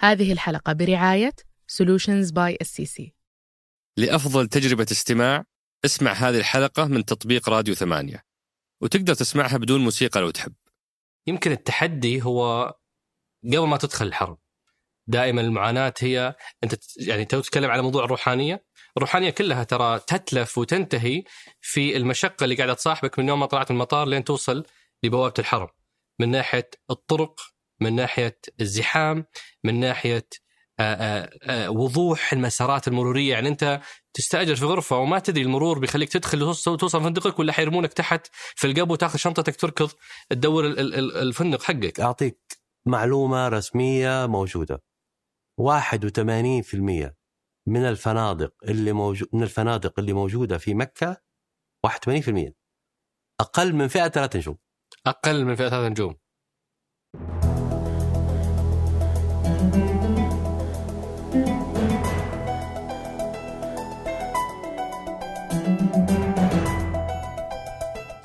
هذه الحلقة برعاية Solutions by SCC لأفضل تجربة استماع اسمع هذه الحلقة من تطبيق راديو ثمانية وتقدر تسمعها بدون موسيقى لو تحب. يمكن التحدي هو قبل ما تدخل الحرب. دائما المعاناة هي أنت يعني تتكلم على موضوع الروحانية. الروحانية كلها ترى تتلف وتنتهي في المشقة اللي قاعدة تصاحبك من يوم ما طلعت من المطار لين توصل لبوابة الحرم من ناحية الطرق من ناحية الزحام من ناحية آآ آآ وضوح المسارات المرورية. يعني أنت تستأجر في غرفة وما تدري المرور بيخليك تدخل وتوصل فندقك ولا حيرمونك تحت في القبو وتاخذ شنطتك تركض تدور الفندق حقك. أعطيك معلومة رسمية موجودة. 81% من الفنادق اللي موجود من الفنادق اللي موجودة في مكة 81% أقل من فئة ثلاث نجوم. أقل من فئة ثلاث نجوم.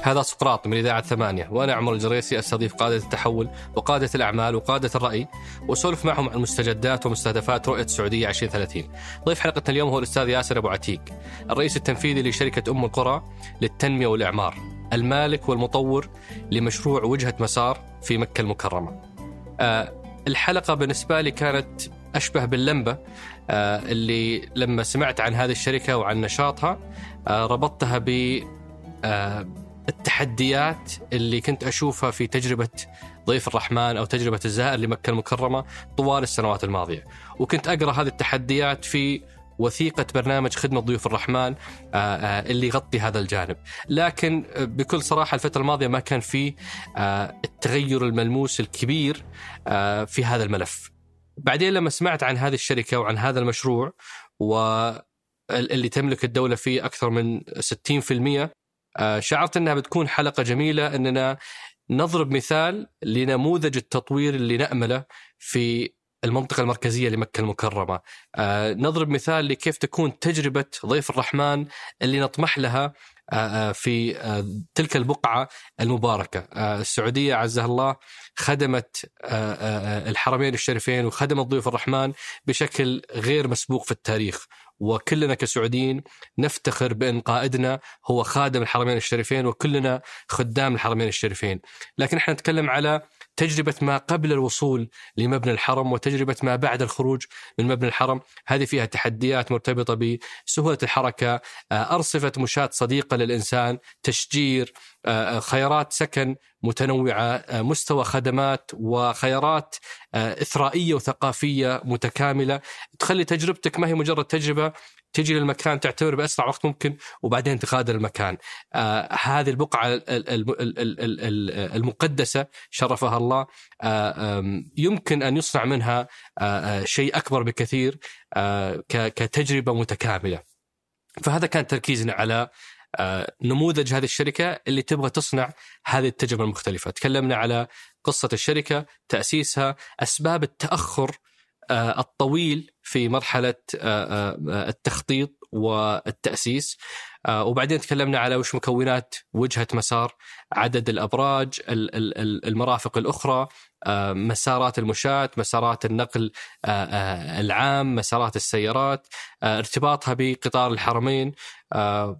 هذا سقراط من إذاعة ثمانية وأنا عمر الجريسي أستضيف قادة التحول وقادة الأعمال وقادة الرأي وأسولف معهم عن مستجدات ومستهدفات رؤية السعودية 2030 ضيف حلقتنا اليوم هو الأستاذ ياسر أبو عتيق الرئيس التنفيذي لشركة أم القرى للتنمية والإعمار المالك والمطور لمشروع وجهة مسار في مكة المكرمة. آه الحلقة بالنسبة لي كانت أشبه باللمبة آه اللي لما سمعت عن هذه الشركة وعن نشاطها آه ربطتها ب آه التحديات اللي كنت أشوفها في تجربة ضيف الرحمن أو تجربة الزائر لمكة المكرمة طوال السنوات الماضية، وكنت أقرأ هذه التحديات في وثيقة برنامج خدمة ضيوف الرحمن اللي يغطي هذا الجانب. لكن بكل صراحة الفترة الماضية ما كان في التغير الملموس الكبير في هذا الملف. بعدين لما سمعت عن هذه الشركة وعن هذا المشروع واللي تملك الدولة فيه أكثر من 60% شعرت أنها بتكون حلقة جميلة أننا نضرب مثال لنموذج التطوير اللي نأمله في المنطقة المركزية لمكة المكرمة. نضرب مثال لكيف تكون تجربة ضيف الرحمن اللي نطمح لها في تلك البقعة المباركة. السعودية عزها الله خدمت الحرمين الشريفين وخدمت ضيوف الرحمن بشكل غير مسبوق في التاريخ. وكلنا كسعوديين نفتخر بأن قائدنا هو خادم الحرمين الشريفين وكلنا خدام الحرمين الشريفين، لكن إحنا نتكلم على تجربة ما قبل الوصول لمبنى الحرم وتجربة ما بعد الخروج من مبنى الحرم. هذه فيها تحديات مرتبطة بسهولة الحركة أرصفة مشاة صديقة للإنسان تشجير خيارات سكن متنوعة مستوى خدمات وخيارات إثرائية وثقافية متكاملة. تخلي تجربتك ما هي مجرد تجربة تجي للمكان تعتبر بأسرع وقت ممكن وبعدين تغادر المكان. آه هذه البقعة المقدسة شرفها الله آه يمكن أن يصنع منها آه شيء أكبر بكثير آه كتجربة متكاملة. فهذا كان تركيزنا على نموذج هذه الشركة اللي تبغى تصنع هذه التجربة المختلفة، تكلمنا على قصة الشركة، تأسيسها، أسباب التأخر الطويل في مرحلة التخطيط والتأسيس. وبعدين تكلمنا على وش مكونات وجهة مسار عدد الأبراج المرافق الأخرى مسارات المشاة مسارات النقل العام مسارات السيارات ارتباطها بقطار الحرمين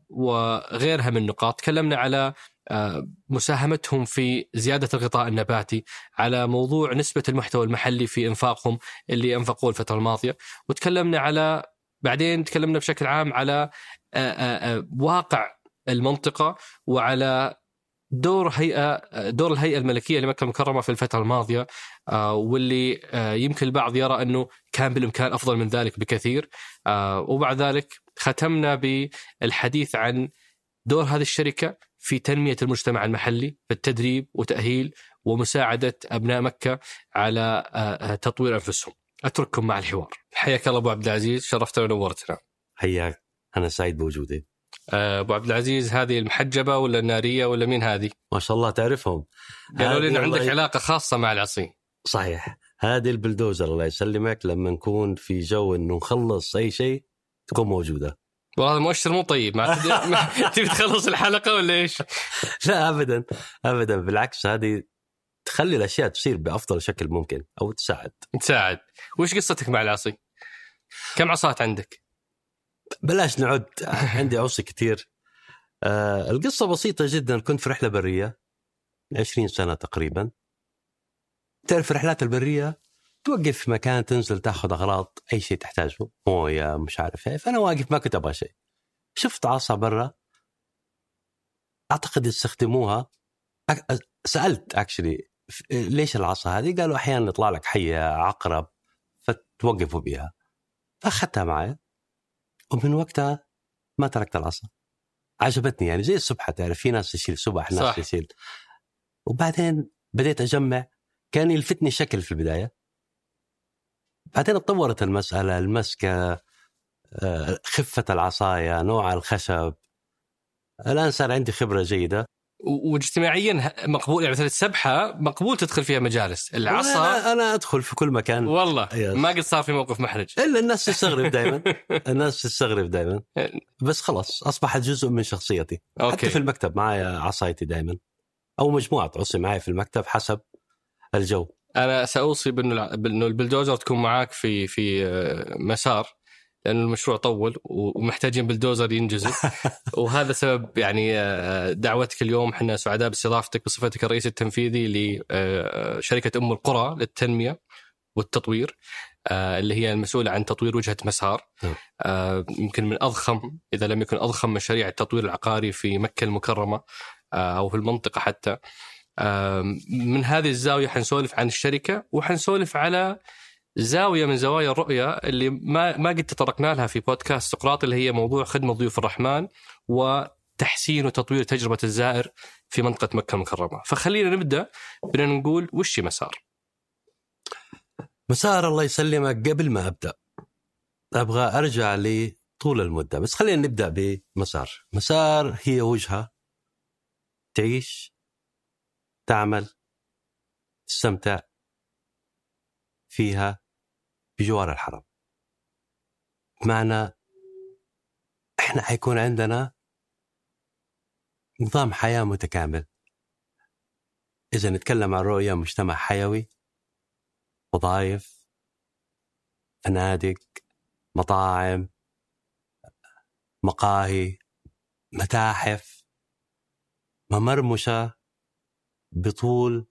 وغيرها من النقاط تكلمنا على مساهمتهم في زيادة الغطاء النباتي على موضوع نسبة المحتوى المحلي في إنفاقهم اللي أنفقوه الفترة الماضية. وتكلمنا على بعدين تكلمنا بشكل عام على واقع المنطقة وعلى دور هيئة دور الهيئة الملكية لمكة المكرمة في الفترة الماضية واللي يمكن البعض يرى أنه كان بالإمكان أفضل من ذلك بكثير. وبعد ذلك ختمنا بالحديث عن دور هذه الشركة في تنمية المجتمع المحلي في التدريب وتأهيل ومساعدة أبناء مكة على تطوير أنفسهم. أترككم مع الحوار. حياك الله أبو عبد العزيز. شرفتنا ونورتنا. حياك. أنا سعيد بوجودي. أبو عبد العزيز هذه المحجبة ولا النارية ولا مين هذه؟ ما شاء الله تعرفهم. قالوا لي إن عندك الله... علاقة خاصة مع العصي صحيح. هذه البلدوزر الله يسلمك. لما نكون في جو إنه نخلص أي شيء تكون موجودة. والله هذا مؤشر مو طيب. ما تبي تخلص الحلقة ولا إيش؟ لا ابدا. ابدا. بالعكس هذه تخلي الأشياء تصير بأفضل شكل ممكن أو تساعد. تساعد. وش قصتك مع العصي؟ كم عصات عندك؟ بلاش نعد عندي عصي كثير آه القصة بسيطة جدا. كنت في رحلة برية 20 سنة تقريبا. تعرف الرحلات البرية؟ توقف في مكان تنزل تاخذ أغراض أي شيء تحتاجه موية مش عارف إيه فأنا واقف ما كنت أبغى شيء. شفت عصا برا أعتقد يستخدموها سألت اكشلي ليش العصا هذه؟ قالوا أحيانا يطلع لك حية عقرب فتوقفوا بها فأخذتها معي ومن وقتها ما تركت العصا. عجبتني يعني زي السبحة تعرف في ناس تشيل سبح ناس صح. تشيل وبعدين بديت أجمع كان يلفتني شكل في البداية. بعدين اتطورت المسألة المسكة آه، خفة العصاية نوع الخشب. الآن صار عندي خبرة جيدة. و- واجتماعيا مقبول يعني مثلا السبحة مقبول تدخل فيها مجالس. العصا أنا, أنا أدخل في كل مكان. والله yes. ما قد صار في موقف محرج. إلا الناس تستغرب دائما الناس تستغرب دائما بس خلاص أصبحت جزء من شخصيتي. okay. حتى في المكتب معي عصايتي دائما أو مجموعة عصي معي في المكتب حسب الجو. أنا سأوصي بانه بانه البلدوزر تكون معاك في في آه، مسار لأنه المشروع طول ومحتاجين بلدوزر ينجزوا. وهذا سبب يعني آه، دعوتك اليوم إحنا سعداء باستضافتك بصفتك الرئيس التنفيذي لشركه أم القرى للتنمية والتطوير آه، اللي هي المسؤولة عن تطوير وجهة مسار. نعم. آه، يمكن من أضخم إذا لم يكن أضخم مشاريع التطوير العقاري في مكة المكرمة آه، أو في المنطقة حتى. من هذه الزاوية حنسولف عن الشركة وحنسولف على زاوية من زوايا الرؤية اللي ما ما قد تطرقنا لها في بودكاست سقراط اللي هي موضوع خدمة ضيوف الرحمن وتحسين وتطوير تجربة الزائر في منطقة مكة المكرمة، فخلينا نبدأ بأن نقول وش مسار؟ مسار الله يسلمك قبل ما أبدأ. أبغى أرجع لطول المدة بس خلينا نبدأ بمسار. مسار هي وجهة تعيش تعمل تستمتع فيها بجوار الحرم. بمعنى إحنا حيكون عندنا نظام حياة متكامل. إذا نتكلم عن رؤية مجتمع حيوي وظائف فنادق مطاعم مقاهي متاحف ممرمشة بطول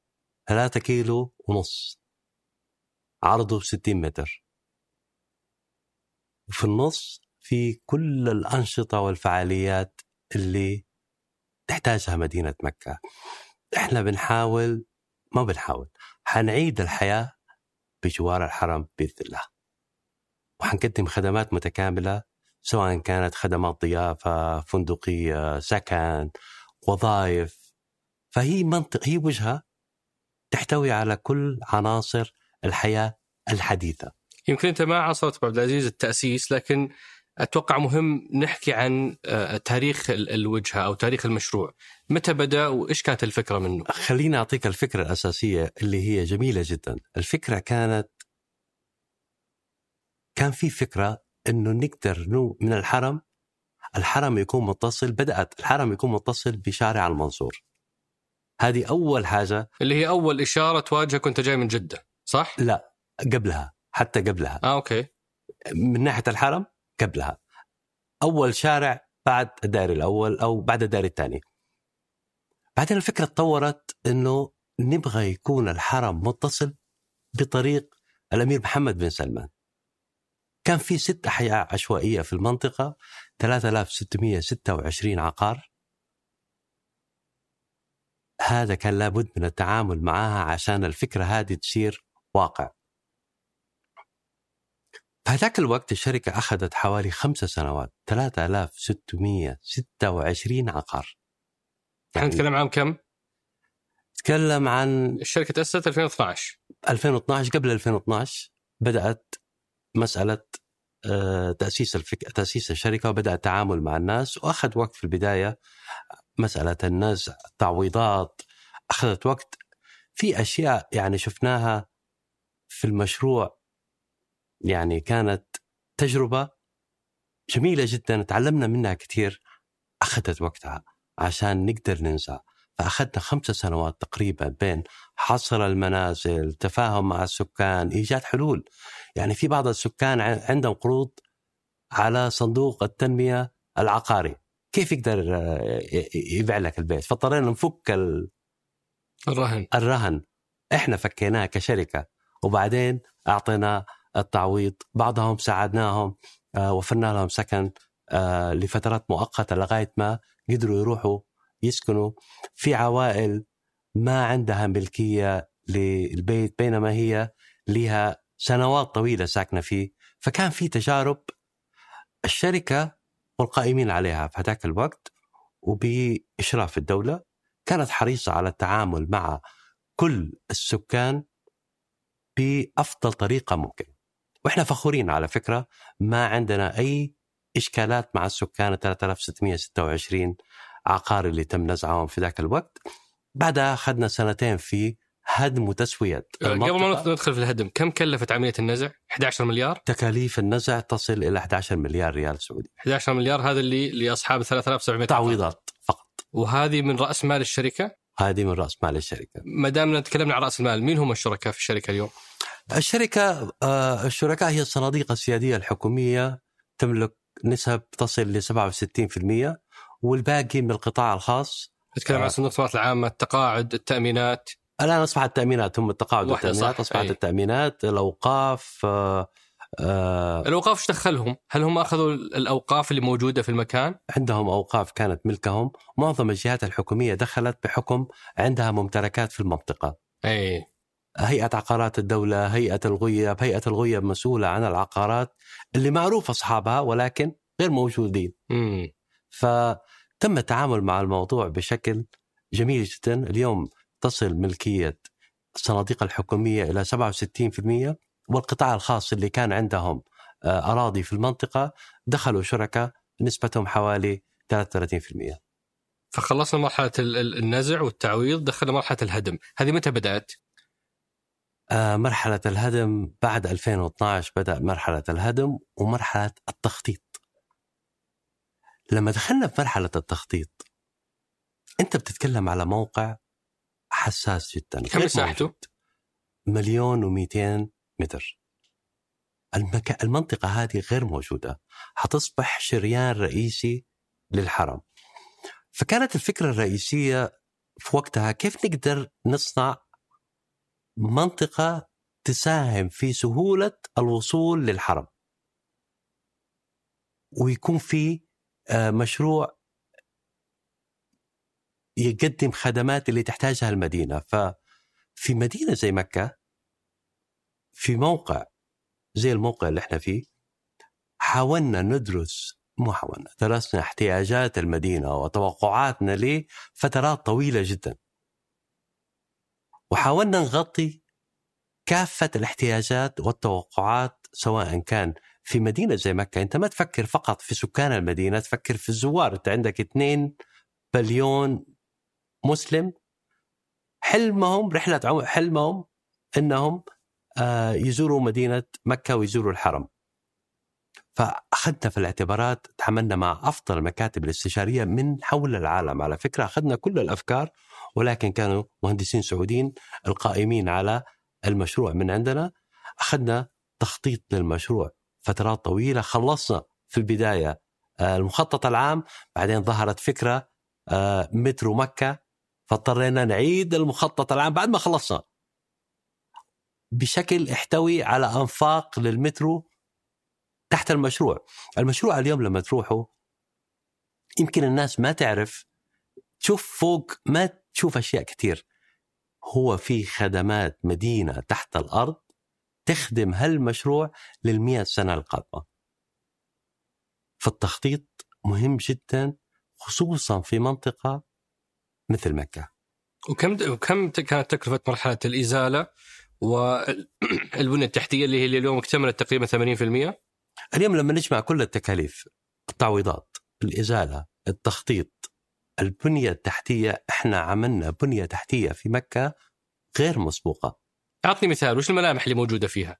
ثلاثة كيلو ونص. عرضه 60 متر. وفي النص في كل الأنشطة والفعاليات اللي تحتاجها مدينة مكة. إحنا بنحاول ما بنحاول حنعيد الحياة بجوار الحرم بإذن الله. وحنقدم خدمات متكاملة سواء كانت خدمات ضيافة فندقية سكن وظائف فهي منطق هي وجهة تحتوي على كل عناصر الحياة الحديثة. يمكن أنت ما عاصرت عبد العزيز التأسيس لكن أتوقع مهم نحكي عن آه، تاريخ ال- الوجهة أو تاريخ المشروع، متى بدأ وإيش كانت الفكرة منه؟ خليني أعطيك الفكرة الأساسية اللي هي جميلة جدا. الفكرة كانت كان في فكرة أنه نقدر نو من الحرم الحرم يكون متصل بدأت الحرم يكون متصل بشارع المنصور. هذه أول حاجة. اللي هي أول إشارة تواجهك وأنت جاي من جدة، صح؟ لا قبلها حتى قبلها. آه okay. من ناحية الحرم قبلها. أول شارع بعد الدائري الأول أو بعد الدائري الثاني بعدين الفكرة تطورت أنه نبغى يكون الحرم متصل بطريق الأمير محمد بن سلمان. كان في ست أحياء عشوائية في المنطقة 3626 عقار. هذا كان لابد من التعامل معها عشان الفكرة هذه تصير واقع. في ذاك الوقت الشركة أخذت حوالي خمسة سنوات 3626 عقار. إحنا نتكلم عام كم؟ تكلم عن الشركة تأسست 2012 2012 قبل 2012 بدأت مسألة آه، تأسيس الفك... تأسيس الشركة وبدأ التعامل مع الناس وأخذ وقت في البداية مسألة الناس التعويضات أخذت وقت في أشياء يعني شفناها في المشروع يعني كانت تجربة جميلة جدا تعلمنا منها كثير أخذت وقتها عشان نقدر ننسى فأخذنا خمسة سنوات تقريبا بين حصر المنازل تفاهم مع السكان إيجاد حلول. يعني في بعض السكان عندهم قروض على صندوق التنمية العقاري. كيف يقدر آه، يبيع لك البيت؟ فاضطرينا نفك الرهن. الرهن. إحنا فكيناه كشركة وبعدين أعطينا التعويض. بعضهم ساعدناهم آه، وفرنا لهم سكن آه، لفترات مؤقتة لغاية ما قدروا يروحوا يسكنوا في عوائل ما عندها ملكية للبيت بينما هي لها سنوات طويلة ساكنة فيه. فكان في تجارب. الشركة والقائمين عليها في هذاك الوقت وبإشراف الدولة كانت حريصة على التعامل مع كل السكان بأفضل طريقة ممكن. وإحنا فخورين على فكرة ما عندنا أي إشكالات مع السكان 3626 عقار اللي تم نزعهم في ذاك الوقت. بعدها أخذنا سنتين في هدم وتسوية. أه، قبل ما ندخل في الهدم كم كلفت عملية النزع؟ 11 مليار؟ تكاليف النزع تصل إلى 11 مليار ريال سعودي. 11 مليار هذا اللي لأصحاب 3700 تعويضات فقط. وهذه من رأس مال الشركة؟ هذه من رأس مال الشركة. ما دامنا تكلمنا عن رأس المال مين هم الشركاء في الشركة اليوم؟ الشركة آه الشركاء هي الصناديق السيادية الحكومية تملك نسب تصل ل 67% والباقي من القطاع الخاص نتكلم عن صندوق الثروات العامه التقاعد التأمينات. الآن اصبحت التأمينات هم التقاعد والتأمينات أصبحت أي. التأمينات الأوقاف آه آه الأوقاف إيش دخلهم؟ هل هم أخذوا الأوقاف اللي موجودة في المكان؟ عندهم أوقاف كانت ملكهم، معظم الجهات الحكومية دخلت بحكم عندها ممتلكات في المنطقة. أي هيئة عقارات الدولة، هيئة الغيب، هيئة الغيب مسؤولة عن العقارات اللي معروف أصحابها ولكن غير موجودين. امم فتم التعامل مع الموضوع بشكل جميل جدا، اليوم تصل ملكية الصناديق الحكومية إلى 67% والقطاع الخاص اللي كان عندهم آه، أراضي في المنطقة دخلوا شركاء نسبتهم حوالي 33%. فخلصنا مرحلة النزع والتعويض دخلنا مرحلة الهدم، هذه متى بدأت؟ آه، مرحلة الهدم بعد 2012 بدأ مرحلة الهدم ومرحلة التخطيط. لما دخلنا في مرحلة التخطيط أنت بتتكلم على موقع حساس جدا. كم مساحته؟ مليون و200 متر. المك... المنطقة هذه غير موجودة. حتصبح شريان رئيسي للحرم. فكانت الفكرة الرئيسية في وقتها كيف نقدر نصنع منطقة تساهم في سهولة الوصول للحرم. ويكون في آه، مشروع يقدم خدمات اللي تحتاجها المدينة. ففي مدينة زي مكة في موقع زي الموقع اللي إحنا فيه حاولنا ندرس مو حاولنا درسنا احتياجات المدينة وتوقعاتنا لفترات طويلة جدا. وحاولنا نغطي كافة الاحتياجات والتوقعات سواء كان في مدينة زي مكة. أنت ما تفكر فقط في سكان المدينة تفكر في الزوار. أنت عندك 2 بليون مسلم حلمهم رحلة حلمهم أنهم آه، يزوروا مدينة مكة ويزوروا الحرم. فأخذنا في الاعتبارات تعاملنا مع أفضل المكاتب الاستشارية من حول العالم على فكرة. أخذنا كل الأفكار ولكن كانوا مهندسين سعوديين القائمين على المشروع من عندنا. أخذنا تخطيط للمشروع فترات طويلة. خلصنا في البداية آه، المخطط العام. بعدين ظهرت فكرة آه، مترو مكة. فاضطرينا نعيد المخطط العام بعد ما خلصنا. بشكل يحتوي على أنفاق للمترو تحت المشروع. المشروع اليوم لما تروحوا يمكن الناس ما تعرف تشوف فوق ما تشوف أشياء كثير. هو في خدمات مدينة تحت الأرض تخدم هالمشروع للمئة سنة القادمة. فالتخطيط مهم جدا خصوصا في منطقة مثل مكة. وكم وكم كانت تكلفة مرحلة الإزالة؟ والبنيه التحتية اللي هي اليوم اكتملت تقريبا 80% اليوم لما نجمع كل التكاليف التعويضات الإزالة التخطيط البنية التحتية إحنا عملنا بنية تحتية في مكة غير مسبوقة. أعطني مثال وش الملامح اللي موجودة فيها؟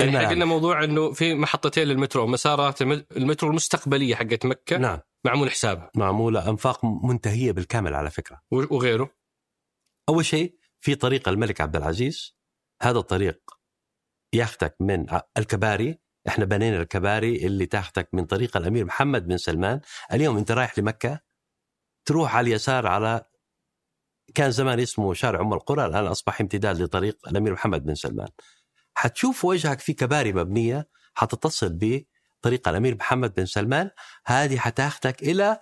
يعني إحنا قلنا موضوع إنه في محطتين للمترو مسارات المترو المستقبلية حقت مكة. نعم. معمول حسابها معموله أنفاق منتهية بالكامل على فكرة. وغيره. أول شيء في طريق الملك عبد العزيز. هذا الطريق ياخذك من الكباري. إحنا بنينا الكباري اللي تاخذك من طريق الأمير محمد بن سلمان. اليوم أنت رايح لمكة تروح على اليسار على كان زمان اسمه شارع أم القرى الآن أصبح امتداد لطريق الأمير محمد بن سلمان. حتشوف وجهك في كباري مبنية حتتصل بطريق الأمير محمد بن سلمان هذه حتاخذك إلى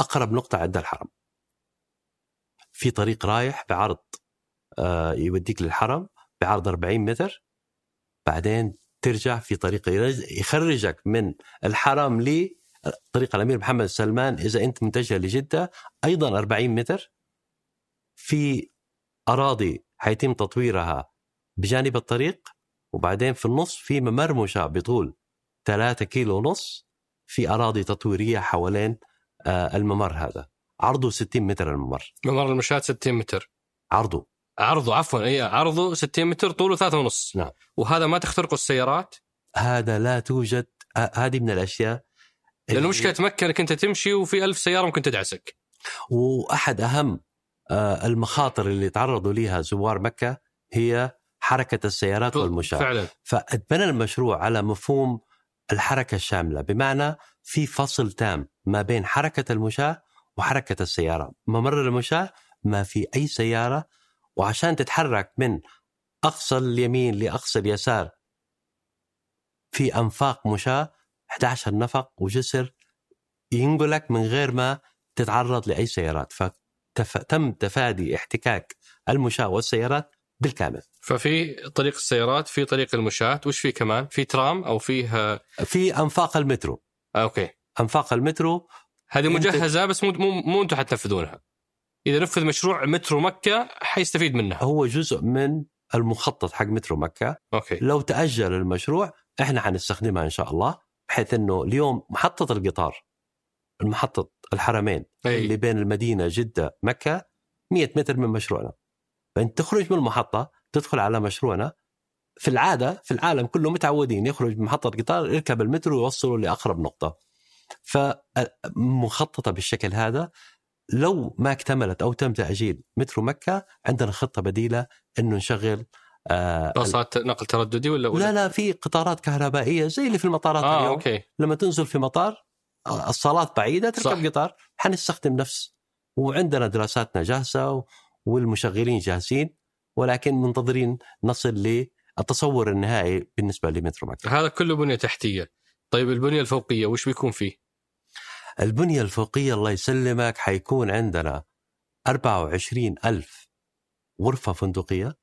أقرب نقطة عند الحرم. في طريق رايح بعرض آه، يوديك للحرم بعرض 40 متر بعدين ترجع في طريق يخرجك من الحرم لطريق الأمير محمد سلمان إذا أنت متجه لجدة أيضا 40 متر. في أراضي حيتم تطويرها بجانب الطريق وبعدين في النص في ممر مشاة بطول 3 كيلو ونص في أراضي تطويرية حوالين آه، الممر هذا. عرضه 60 متر الممر. ممر المشاة 60 متر. عرضه. عرضه عفوا إي عرضه 60 متر طوله 3 ونص. نعم. وهذا ما تخترقه السيارات؟ هذا لا توجد. ه- هذه من الأشياء لأنه مشكلة مكه انك أنت تمشي وفي ألف سيارة ممكن تدعسك. وأحد أهم آه، المخاطر اللي تعرضوا لها زوار مكة هي حركة السيارات والمشاة. فعلا. فأتبنى المشروع على مفهوم الحركة الشاملة بمعنى في فصل تام ما بين حركة المشاة وحركة السيارة. ممر المشاة ما في أي سيارة وعشان تتحرك من أقصى اليمين لأقصى اليسار في أنفاق مشاة 11 نفق وجسر ينقلك من غير ما تتعرض لأي سيارات. فتم تفادي احتكاك المشاة والسيارات بالكامل. ففي طريق السيارات في طريق المشاة وش في كمان؟ في ترام أو فيه آه في أنفاق المترو. okay. أنفاق المترو. هذه مجهزة بس مو مو, مو أنتم حتنفذونها. إذا نفذ مشروع مترو مكة حيستفيد منها هو جزء من المخطط حق مترو مكة. أوكي. لو تأجل المشروع إحنا حنستخدمها إن شاء الله بحيث إنه اليوم محطة القطار المحطة الحرمين أي. اللي بين المدينة جدة مكة 100 متر من مشروعنا. فانت تخرج من المحطة تدخل على مشروعنا. في العادة في العالم كله متعودين يخرج من محطة قطار يركب المترو ويوصله لأقرب نقطة. فمخططة بالشكل هذا لو ما اكتملت أو تم تأجيل مترو مكة عندنا خطة بديلة إنه نشغل آه باصات نقل ترددي ولا ولا؟ لا لا في قطارات كهربائية زي اللي في المطارات آه اليوم. أوكي. لما تنزل في مطار الصالات بعيدة تركب صح. قطار. حنستخدم نفس. وعندنا دراساتنا جاهزة والمشغلين جاهزين ولكن منتظرين نصل للتصور النهائي بالنسبة لمترو مكه. هذا كله بنية تحتية طيب البنية الفوقية وش بيكون فيه؟ البنية الفوقية الله يسلمك حيكون عندنا 24 ألف غرفة فندقية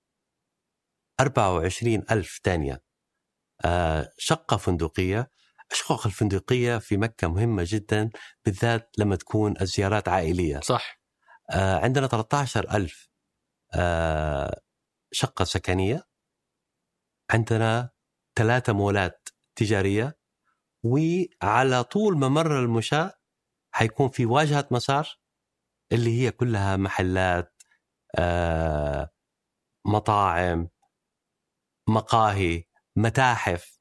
24 ألف ثانية آه، شقة فندقية الشقق الفندقية في مكة مهمة جدا بالذات لما تكون الزيارات عائلية صح عندنا 13 ألف آه، شقة سكنية عندنا ثلاثة مولات تجارية وعلى طول ممر المشاة حيكون في واجهة مسار اللي هي كلها محلات آه، مطاعم مقاهي متاحف.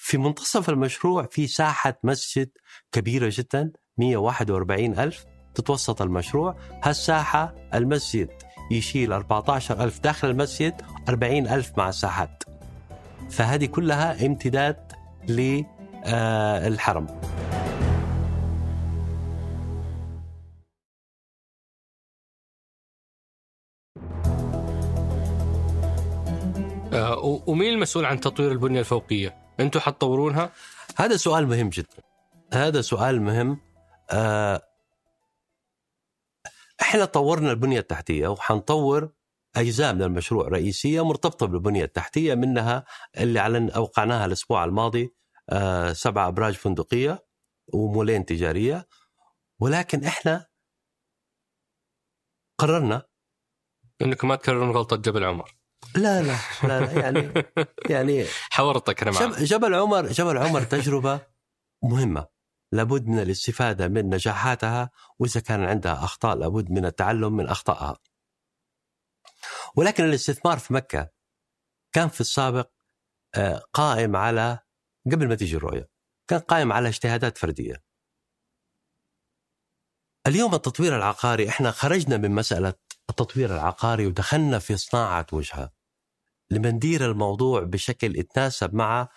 في منتصف المشروع في ساحة مسجد كبيرة جدا 141 ألف. تتوسط المشروع. هالساحة المسجد يشيل 14 ألف داخل المسجد 40 ألف مع الساحات. فهذه كلها امتداد للحرم آه و- ومين المسؤول عن تطوير البنية الفوقية؟ أنتم حتطورونها؟ هذا سؤال مهم جدا. هذا سؤال مهم. آه، إحنا طورنا البنية التحتية وحنطور أجزاء من المشروع رئيسيه مرتبطة بالبنية التحتية منها اللي على أوقعناها الأسبوع الماضي آه، سبع أبراج فندقية ومولين تجارية. ولكن إحنا قررنا انكم ما تكررون غلطة جبل عمر. لا لا لا, لا يعني يعني حورطك أنا معك جب- جبل عمر جبل عمر تجربة مهمة. لابد من الاستفادة من نجاحاتها وإذا كان عندها أخطاء لابد من التعلم من أخطائها. ولكن الاستثمار في مكة كان في السابق آه، قائم على قبل ما تيجي الرؤية كان قائم على اجتهادات فردية. اليوم التطوير العقاري إحنا خرجنا من مسألة التطوير العقاري ودخلنا في صناعة وجهه لما ندير الموضوع بشكل يتناسب مع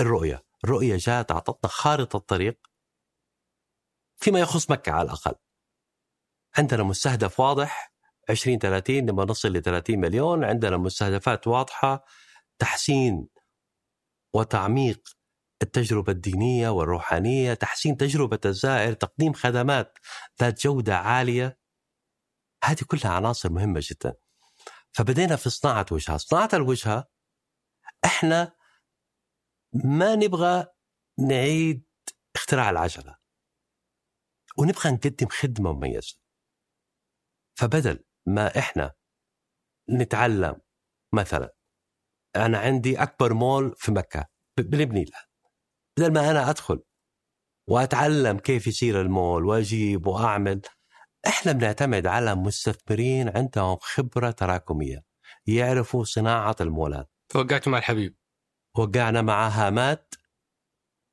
الرؤية، الرؤية جاءت أعطتنا خارطة طريق فيما يخص مكة على الأقل. عندنا مستهدف واضح 2030 لما نصل ل 30 مليون، عندنا مستهدفات واضحة تحسين وتعميق التجربة الدينية والروحانية تحسين تجربة الزائر تقديم خدمات ذات جودة عالية. هذه كلها عناصر مهمة جدا. فبدينا في صناعة وجهة. صناعة الوجهة إحنا ما نبغى نعيد اختراع العجلة. ونبغى نقدم خدمة مميزة. فبدل ما إحنا نتعلم مثلا أنا عندي أكبر مول في مكة بنبني له بدل ما أنا أدخل وأتعلم كيف يصير المول وأجيب وأعمل إحنا بنعتمد على مستثمرين عندهم خبرة تراكمية يعرفوا صناعة المولات. توقعتوا مع الحبيب. وقعنا مع هامات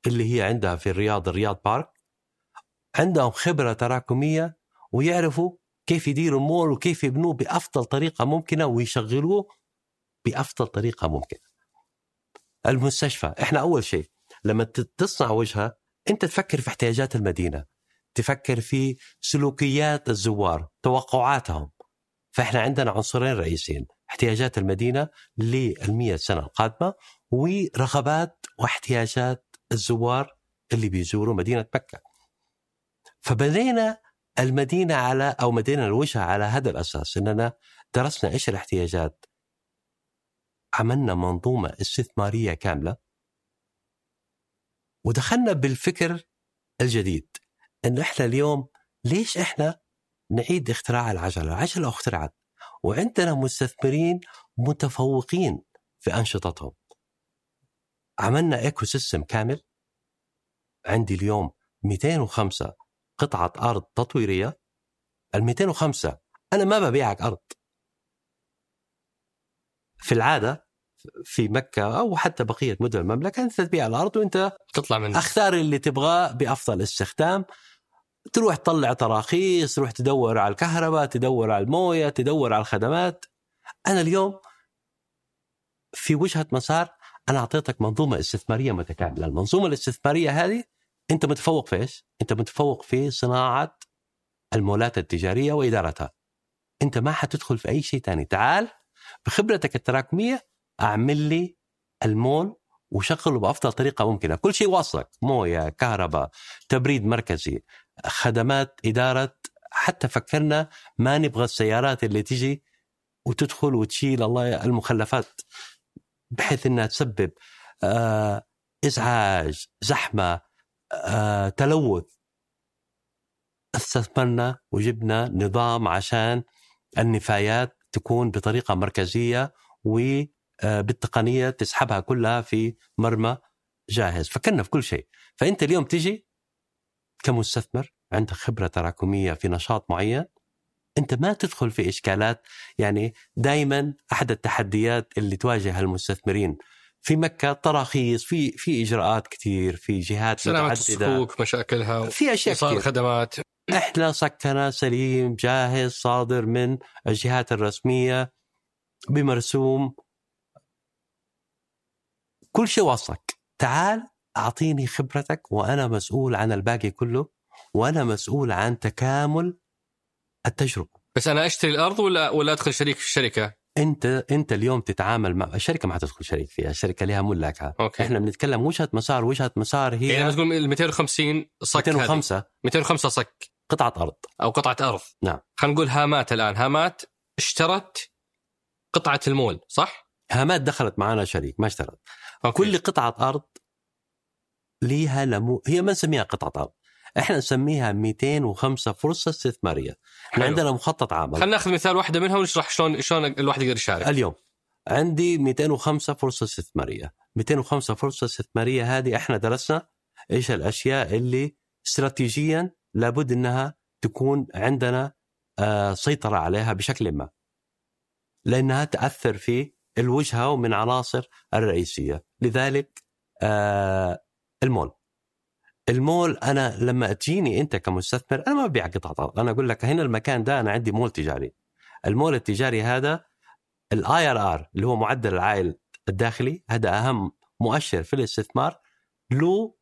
اللي هي عندها في الرياض الرياض بارك. عندهم خبرة تراكمية ويعرفوا كيف يديروا المول وكيف يبنوه بأفضل طريقة ممكنة ويشغلوه بأفضل طريقة ممكنة. المستشفى إحنا أول شيء لما تصنع وجهة أنت تفكر في احتياجات المدينة تفكر في سلوكيات الزوار توقعاتهم فإحنا عندنا عنصرين رئيسيين احتياجات المدينة للمية سنة القادمة ورغبات واحتياجات الزوار اللي بيزوروا مدينة مكة فبنينا المدينة على أو مدينة الوجهة على هذا الأساس إننا درسنا إيش الاحتياجات عملنا منظومة استثمارية كاملة ودخلنا بالفكر الجديد انه إحنا اليوم ليش إحنا نعيد اختراع العجلة؟ العجلة اخترعت وعندنا مستثمرين متفوقين في أنشطتهم. عملنا ecosystem كامل عندي اليوم 205 قطعة أرض تطويرية؟ ال 205 أنا ما ببيعك أرض. في العادة في مكة أو حتى بقية مدن المملكة أنت تبيع الأرض وأنت تطلع من أختار اللي تبغاه بأفضل استخدام. تروح تطلع تراخيص تروح تدور على الكهرباء تدور على الموية تدور على الخدمات. أنا اليوم في وجهة مسار أنا أعطيتك منظومة استثمارية. متكامله المنظومة الاستثمارية هذه أنت متفوق في إيش؟ أنت متفوق في صناعة المولات التجارية وإدارتها. أنت ما حتدخل في أي شيء ثاني تعال بخبرتك التراكميه أعمل لي المول وشغله بأفضل طريقة ممكنة، كل شيء واصلك، موية، كهرباء، تبريد مركزي، خدمات إدارة. حتى فكرنا ما نبغى السيارات اللي تجي وتدخل وتشيل الله المخلفات بحيث إنها تسبب آه إزعاج، زحمة، تلوث. استثمرنا وجبنا نظام عشان النفايات تكون بطريقة مركزية وبالتقنيه تسحبها كلها في مرمى جاهز. فكرنا في كل شيء. فأنت اليوم تجي كمستثمر عندك خبرة تراكمية في نشاط معين أنت ما تدخل في إشكالات يعني دائما أحد التحديات اللي تواجه المستثمرين. في مكة تراخيص في في إجراءات كثير في جهات سلامة الصكوك مشاكلها في أشياء صار كثير خدمات إحنا سكنة سليم جاهز صادر من الجهات الرسمية بمرسوم. كل شيء واصلك. تعال أعطيني خبرتك وأنا مسؤول عن الباقي كله وأنا مسؤول عن تكامل التجربة. بس أنا أشتري الأرض ولا ولا أدخل شريك في الشركة؟ انت انت اليوم تتعامل مع الشركة ما حتدخل شريك فيها الشركة لها ملاكها أوكي. إحنا بنتكلم وجهه مسار وجهه مسار هي يعني تقول ال 250 صك هذه. 205 205 صك. قطعة أرض. أو قطعة أرض. نعم. خلينا نقول هامات الآن. هامات اشترت قطعة المول صح؟ هامات دخلت معنا شريك ما اشترت. أوكي. كل قطعة أرض ليها نمو هي ما نسميها قطعة أرض. إحنا نسميها 205 فرصة استثمارية. إحنا. عندنا مخطط عمل. خلينا ناخذ مثال واحدة منها ونشرح شلون شلون الواحد يقدر يشارك. اليوم عندي 205 فرصة استثمارية. 205 فرصة استثمارية هذه إحنا درسنا إيش الأشياء اللي استراتيجيا لابد إنها تكون عندنا آه، سيطرة عليها بشكل ما. لأنها تأثر في الوجهة ومن عناصر الرئيسية. لذلك آه، المول. المول أنا لما تجيني أنت كمستثمر أنا ما ببيع ارض أنا أقول لك هنا المكان ده أنا عندي مول تجاري. المول التجاري هذا ال IRR اللي هو معدل العائد الداخلي هذا أهم مؤشر في الاستثمار له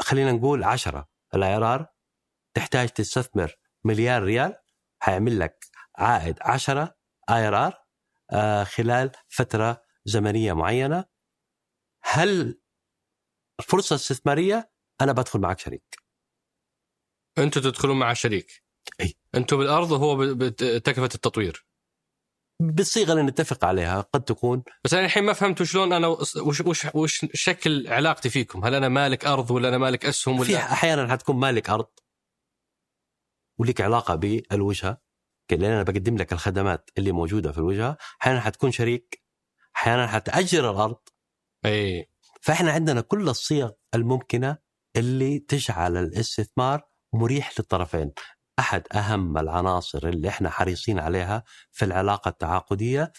خلينا نقول 10 ال IRR تحتاج تستثمر مليار ريال حيعمل لك عائد 10 IRR خلال فترة زمنية معينة. هل فرصة استثمارية أنا بدخل معك شريك. أنتم تدخلون مع شريك. أي. أنتم بالأرض وهو بتكلفه التطوير. بالصيغة اللي نتفق عليها قد تكون. بس أنا الحين ما فهمت شلون أنا وش وش وش شكل علاقتي فيكم؟ هل أنا مالك أرض ولا أنا مالك أسهم في ولا أحيانا حتكون مالك أرض. ولك علاقة بالوجهة. لأن أنا بقدم لك الخدمات اللي موجودة في الوجهة. أحيانا حتكون شريك. أحيانا حتأجر الأرض. إي. فإحنا عندنا كل الصيغ الممكنة اللي تجعل الاستثمار مريح للطرفين. أحد أهم العناصر اللي إحنا حريصين عليها في العلاقة التعاقدية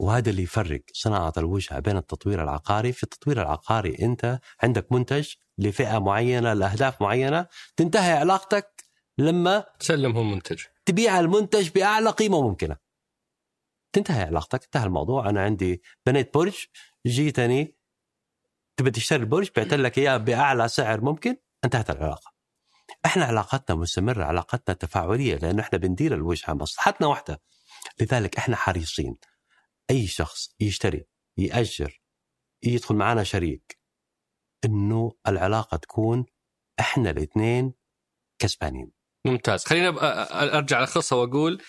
وهذا اللي يفرق صناعة الوجهة بين التطوير العقاري. في التطوير العقاري أنت عندك منتج لفئة معينة لأهداف معينة تنتهي علاقتك لما تسلمهم منتج تبيع المنتج بأعلى قيمة ممكنة. تنتهي علاقتك، انتهى الموضوع، أنا عندي بنيت برج جيتني تبي تشتري البرج بعت لك إياه بأعلى سعر ممكن، انتهت العلاقة. إحنا علاقتنا مستمرة، علاقتنا تفاعلية لأنه إحنا بندير الوجهه مصلحتنا واحدة. لذلك إحنا حريصين أي شخص يشتري، يأجر، يدخل معنا شريك إنه العلاقة تكون إحنا الإثنين كسبانين. ممتاز خلينا أرجع للقصة وأقول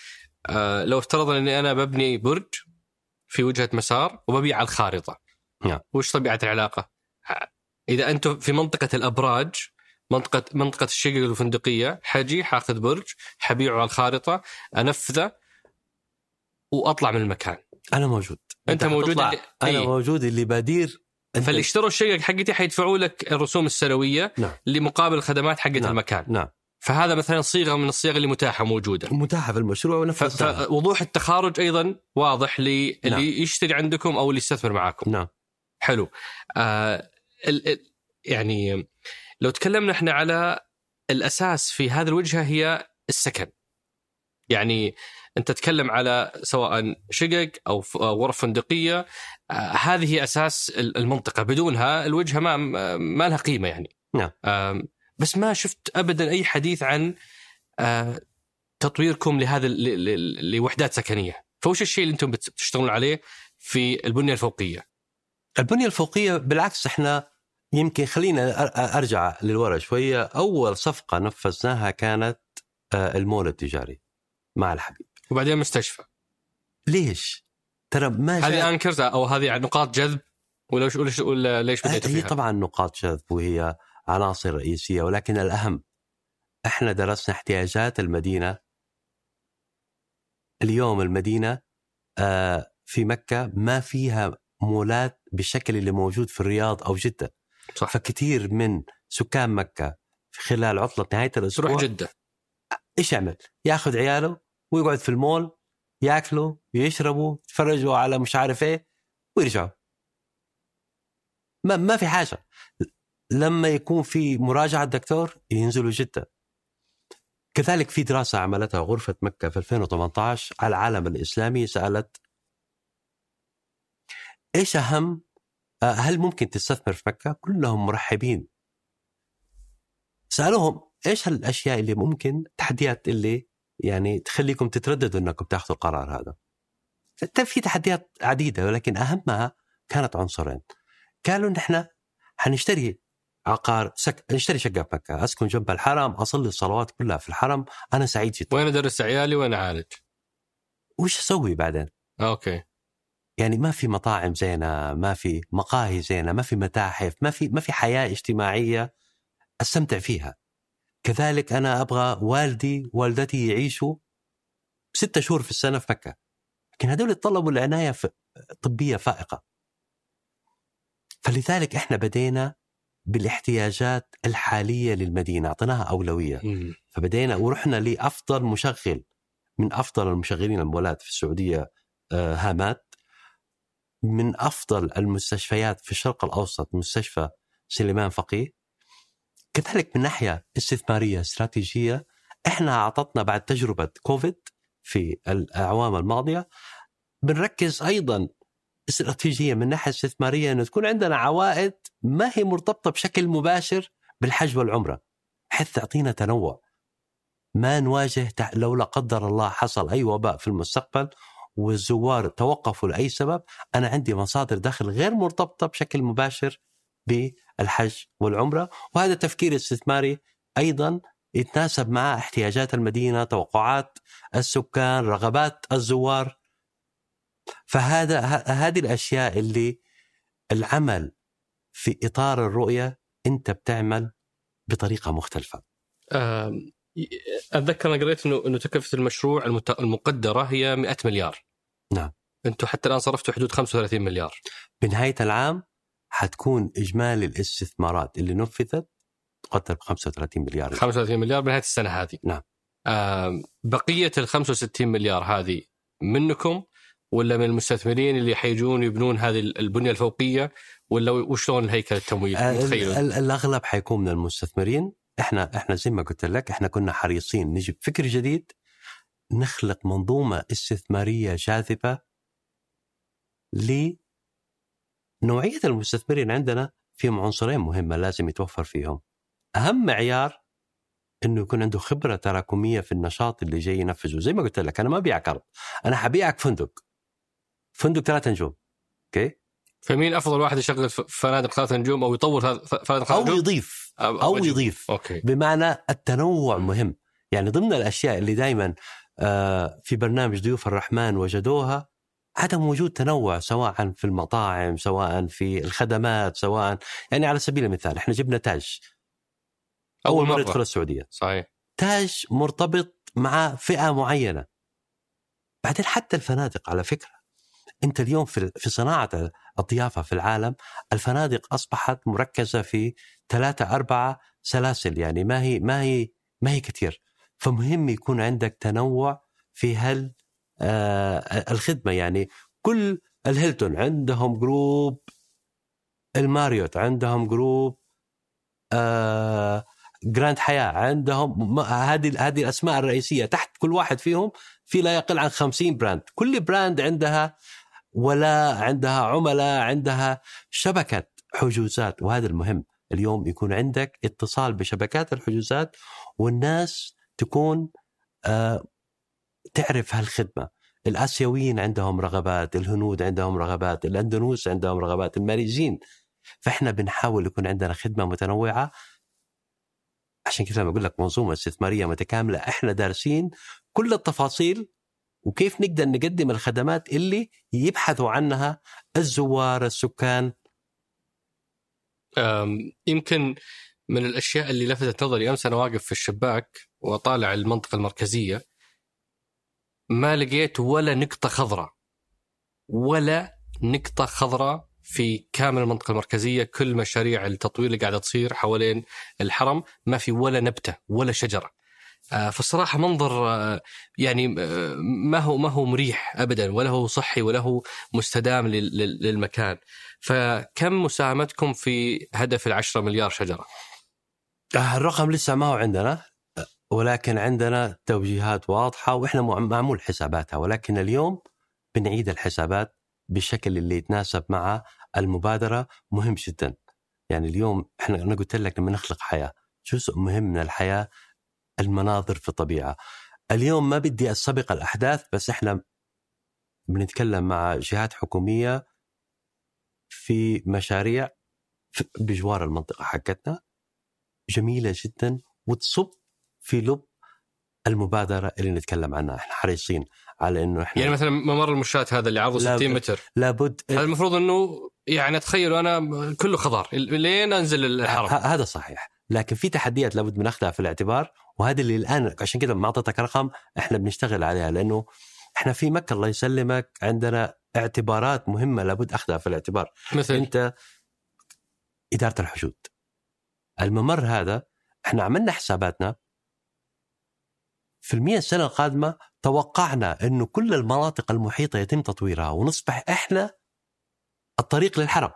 لو افترضنا إني أنا ببني برج في وجهة مسار وببيع على الخارطة نعم. وش طبيعة العلاقة؟ ه- إذا أنتم في منطقة الأبراج منطقة منطقة الشقق الفندقية حجي حاخذ برج حبيعه على الخارطة أنفذه وأطلع من المكان أنا موجود أنت موجود حتطلع- اللي- أنا إيه. موجود اللي بدير أنت- فاللي اشتروا الشقق حقتي حيدفعوا لك الرسوم السنوية نعم. لمقابل الخدمات حقت نعم. المكان نعم فهذا مثلا صيغة من الصيغ اللي متاحة موجودة. متاحة في المشروع ونفذ ف- فوضوح التخارج أيضا واضح للي نعم. يشتري عندكم أو اللي يستثمر معاكم. نعم. حلو. آه ال ال يعني لو تكلمنا إحنا على الأساس في هذه الوجهة هي السكن. يعني أنت تتكلم على سواء شقق أو غرف فندقية آه هذه هي أساس ال- المنطقة. بدونها الوجهة ما ما لها قيمة يعني. نعم. آه بس ما شفت ابدا أي حديث عن آه تطويركم لهذا لوحدات سكنية. فوش الشيء اللي أنتم بت- بتشتغلون عليه في البنية الفوقية؟ البنية الفوقية بالعكس إحنا يمكن خلينا أرجع للورا شوية أول صفقة نفذناها كانت آه، المول التجاري مع الحبيب. وبعدين مستشفى. ليش؟ ترى ما هذه أنكرز أو هذه نقاط جذب؟ ولا ولا, ليش بديتوا هي فيها؟ طبعا نقاط جذب وهي عناصر رئيسية ولكن الأهم إحنا درسنا احتياجات المدينة اليوم المدينة آه، في مكة ما فيها مولات بالشكل اللي موجود في الرياض أو جدة صح فكثير من سكان في خلال عطلة نهاية الأسبوع تروح جدة إيش يعمل؟ ياخذ عياله ويقعد في المول ياكلوا يشربوا يتفرجوا على مش عارف إيه ويرجعوا. ما ما في حاجة. لما يكون في مراجعة دكتور ينزلوا جدة. كذلك في دراسة عملتها غرفة مكة في 2018 على العالم الإسلامي سألت إيش أهم آه، هل ممكن تستثمر في مكة؟ كلهم مرحبين. سألوهم إيش الاشياء اللي ممكن التحديات اللي يعني تخليكم تترددوا إنكم تاخذوا القرار هذا. ت- في تحديات عديدة ولكن أهمها كانت عنصرين. قالوا نحن حنشتري عقار سك... نشتري شقة في مكه، اسكن جنب الحرم، اصلي الصلوات كلها في الحرم، أنا سعيد جدا. وين ادرس عيالي وين اعالج؟ وش أسوي بعدين؟ أوكي يعني ما في مطاعم زينة، ما في مقاهي زينة، ما في متاحف، ما في ما في حياة اجتماعية استمتع فيها. كذلك أنا أبغى والدي والدتي يعيشوا ستة شهور في السنة في مكة. لكن هذول يتطلبوا العناية طبية فائقة. فلذلك إحنا بدينا بالاحتياجات الحالية للمدينة، أعطيناها أولوية. فبدينا ورحنا لأفضل مشغل من أفضل المشغلين المولات في السعودية آه، هامات من أفضل المستشفيات في الشرق الأوسط مستشفى سليمان فقيه. كذلك من ناحية استثمارية استراتيجية إحنا أعطتنا بعد تجربة كوفيد في الأعوام الماضية. بنركز أيضا استراتيجيه من ناحية استثماريه إنه تكون عندنا عوائد ما هي مرتبطة بشكل مباشر بالحج والعمرة حتى تعطينا تنوع ما نواجه لو لا قدر الله حصل أي وباء في المستقبل والزوار توقفوا لأي سبب أنا عندي مصادر دخل غير مرتبطة بشكل مباشر بالحج والعمرة وهذا تفكير استثماري أيضا يتناسب مع احتياجات المدينة، توقعات السكان، رغبات الزوار. فهذا هذه الأشياء اللي العمل في إطار الرؤية أنت بتعمل بطريقة مختلفة. أتذكر أنا قريت إنه إنه تكلفة المشروع المقدرة هي 100 مليار. نعم. أنتم حتى الآن صرفتوا حدود 35 مليار. بنهاية العام حتكون إجمالي الاستثمارات اللي نفذت تقدر ب 35 مليار 35 مليار بنهاية السنة هذه نعم بقية ال 65 مليار هذه منكم ولا من المستثمرين اللي حيجون يبنون هذه البنية الفوقية ولا وشلون الهيكل التمويل؟ آه الأغلب حيكون من المستثمرين. إحنا إحنا زي ما قلت لك إحنا كنا حريصين نجيب فكر جديد نخلق منظومة استثمارية جاذبة لنوعية المستثمرين عندنا فيهم عنصرين مهمة لازم يتوفر فيهم. أهم معيار إنه يكون عنده خبرة تراكمية في النشاط اللي جاي ينفذه. زي ما قلت لك أنا ما أبيعك أرض أنا حبيعك فندق. فندق ثلاثة نجوم. okay؟ فمين أفضل واحد يشغل فنادق ثلاثة نجوم أو يطور فنادق أو يضيف. أو, أو يضيف. okay. بمعنى التنوع مهم. يعني ضمن الأشياء اللي دائما آه، في برنامج ضيوف الرحمن وجدوها عدم وجود تنوع سواء في المطاعم سواء في الخدمات سواء يعني على سبيل المثال إحنا جبنا تاج. أول مرة. يدخل السعودية. صحيح. تاج مرتبط مع فئة معينة. بعدين حتى الفنادق على فكرة أنت اليوم في في صناعة الضيافة في العالم الفنادق أصبحت مركزة في ثلاثة أربعة سلاسل يعني ما هي ما هي ما هي كثير فمهم يكون عندك تنوع في هل آه الخدمة. يعني كل الهيلتون عندهم group الماريوت عندهم group آه جراند حياة عندهم هذه هذه الأسماء الرئيسية. تحت كل واحد فيهم في لا يقل عن 50 brand. كل brand عندها ولا عندها عملاء عندها شبكة حجوزات. وهذا المهم اليوم يكون عندك اتصال بشبكات الحجوزات والناس تكون آه تعرف هالخدمة. الآسيويين عندهم رغبات الهنود عندهم رغبات الاندونوس عندهم رغبات الماليزيين فإحنا بنحاول يكون عندنا خدمة متنوعة. عشان كذا لما أقول لك منظومه استثمارية متكاملة إحنا دارسين كل التفاصيل وكيف نقدر نقدم الخدمات اللي يبحثوا عنها الزوار السكان؟ يمكن من الأشياء اللي لفتت نظري أمس أنا واقف في الشباك وأطالع المنطقة المركزية ما لقيت ولا نقطة خضراء ولا نقطة خضراء في كامل المنطقة المركزية كل مشاريع التطوير اللي قاعدة تصير حوالين الحرم ما في ولا نبتة ولا شجرة. فالصراحة منظر آه، يعني آه، ما هو ما هو مريح ابدا ولا هو صحي ولا هو مستدام للمكان فكم مساهمتكم في هدف العشرة مليار شجرة؟ الرقم لسه ما هو عندنا ولكن عندنا توجيهات واضحة وإحنا معمول حساباتها ولكن اليوم بنعيد الحسابات بالشكل اللي يتناسب مع المبادرة مهم جدا يعني اليوم إحنا أنا قلت لك لما نخلق حياة جزء مهم من الحياة المناظر في الطبيعة. اليوم ما بدي استبق الأحداث بس إحنا بنتكلم مع جهات حكومية في مشاريع بجوار المنطقة حقتنا جميلة جدا وتصب في لب المبادرة اللي نتكلم عنها. إحنا حريصين على إنه إحنا يعني مثلا ممر المشاة هذا اللي عرضه 60 متر. لابد هذا المفروض إنه يعني تخيل أنا كله خضار. لين أنزل الحرم. هذا صحيح. لكن في تحديات لابد من أخذها في الاعتبار وهذا اللي الآن عشان كذا ما اعطيتك رقم إحنا بنشتغل عليها لأنه إحنا في مكة الله يسلمك عندنا اعتبارات مهمة لابد أخذها في الاعتبار. مثل؟ أنت إدارة الحشود. الممر هذا إحنا عملنا حساباتنا في المئة سنة القادمة توقعنا أنه كل المناطق المحيطة يتم تطويرها ونصبح إحنا الطريق للحرم.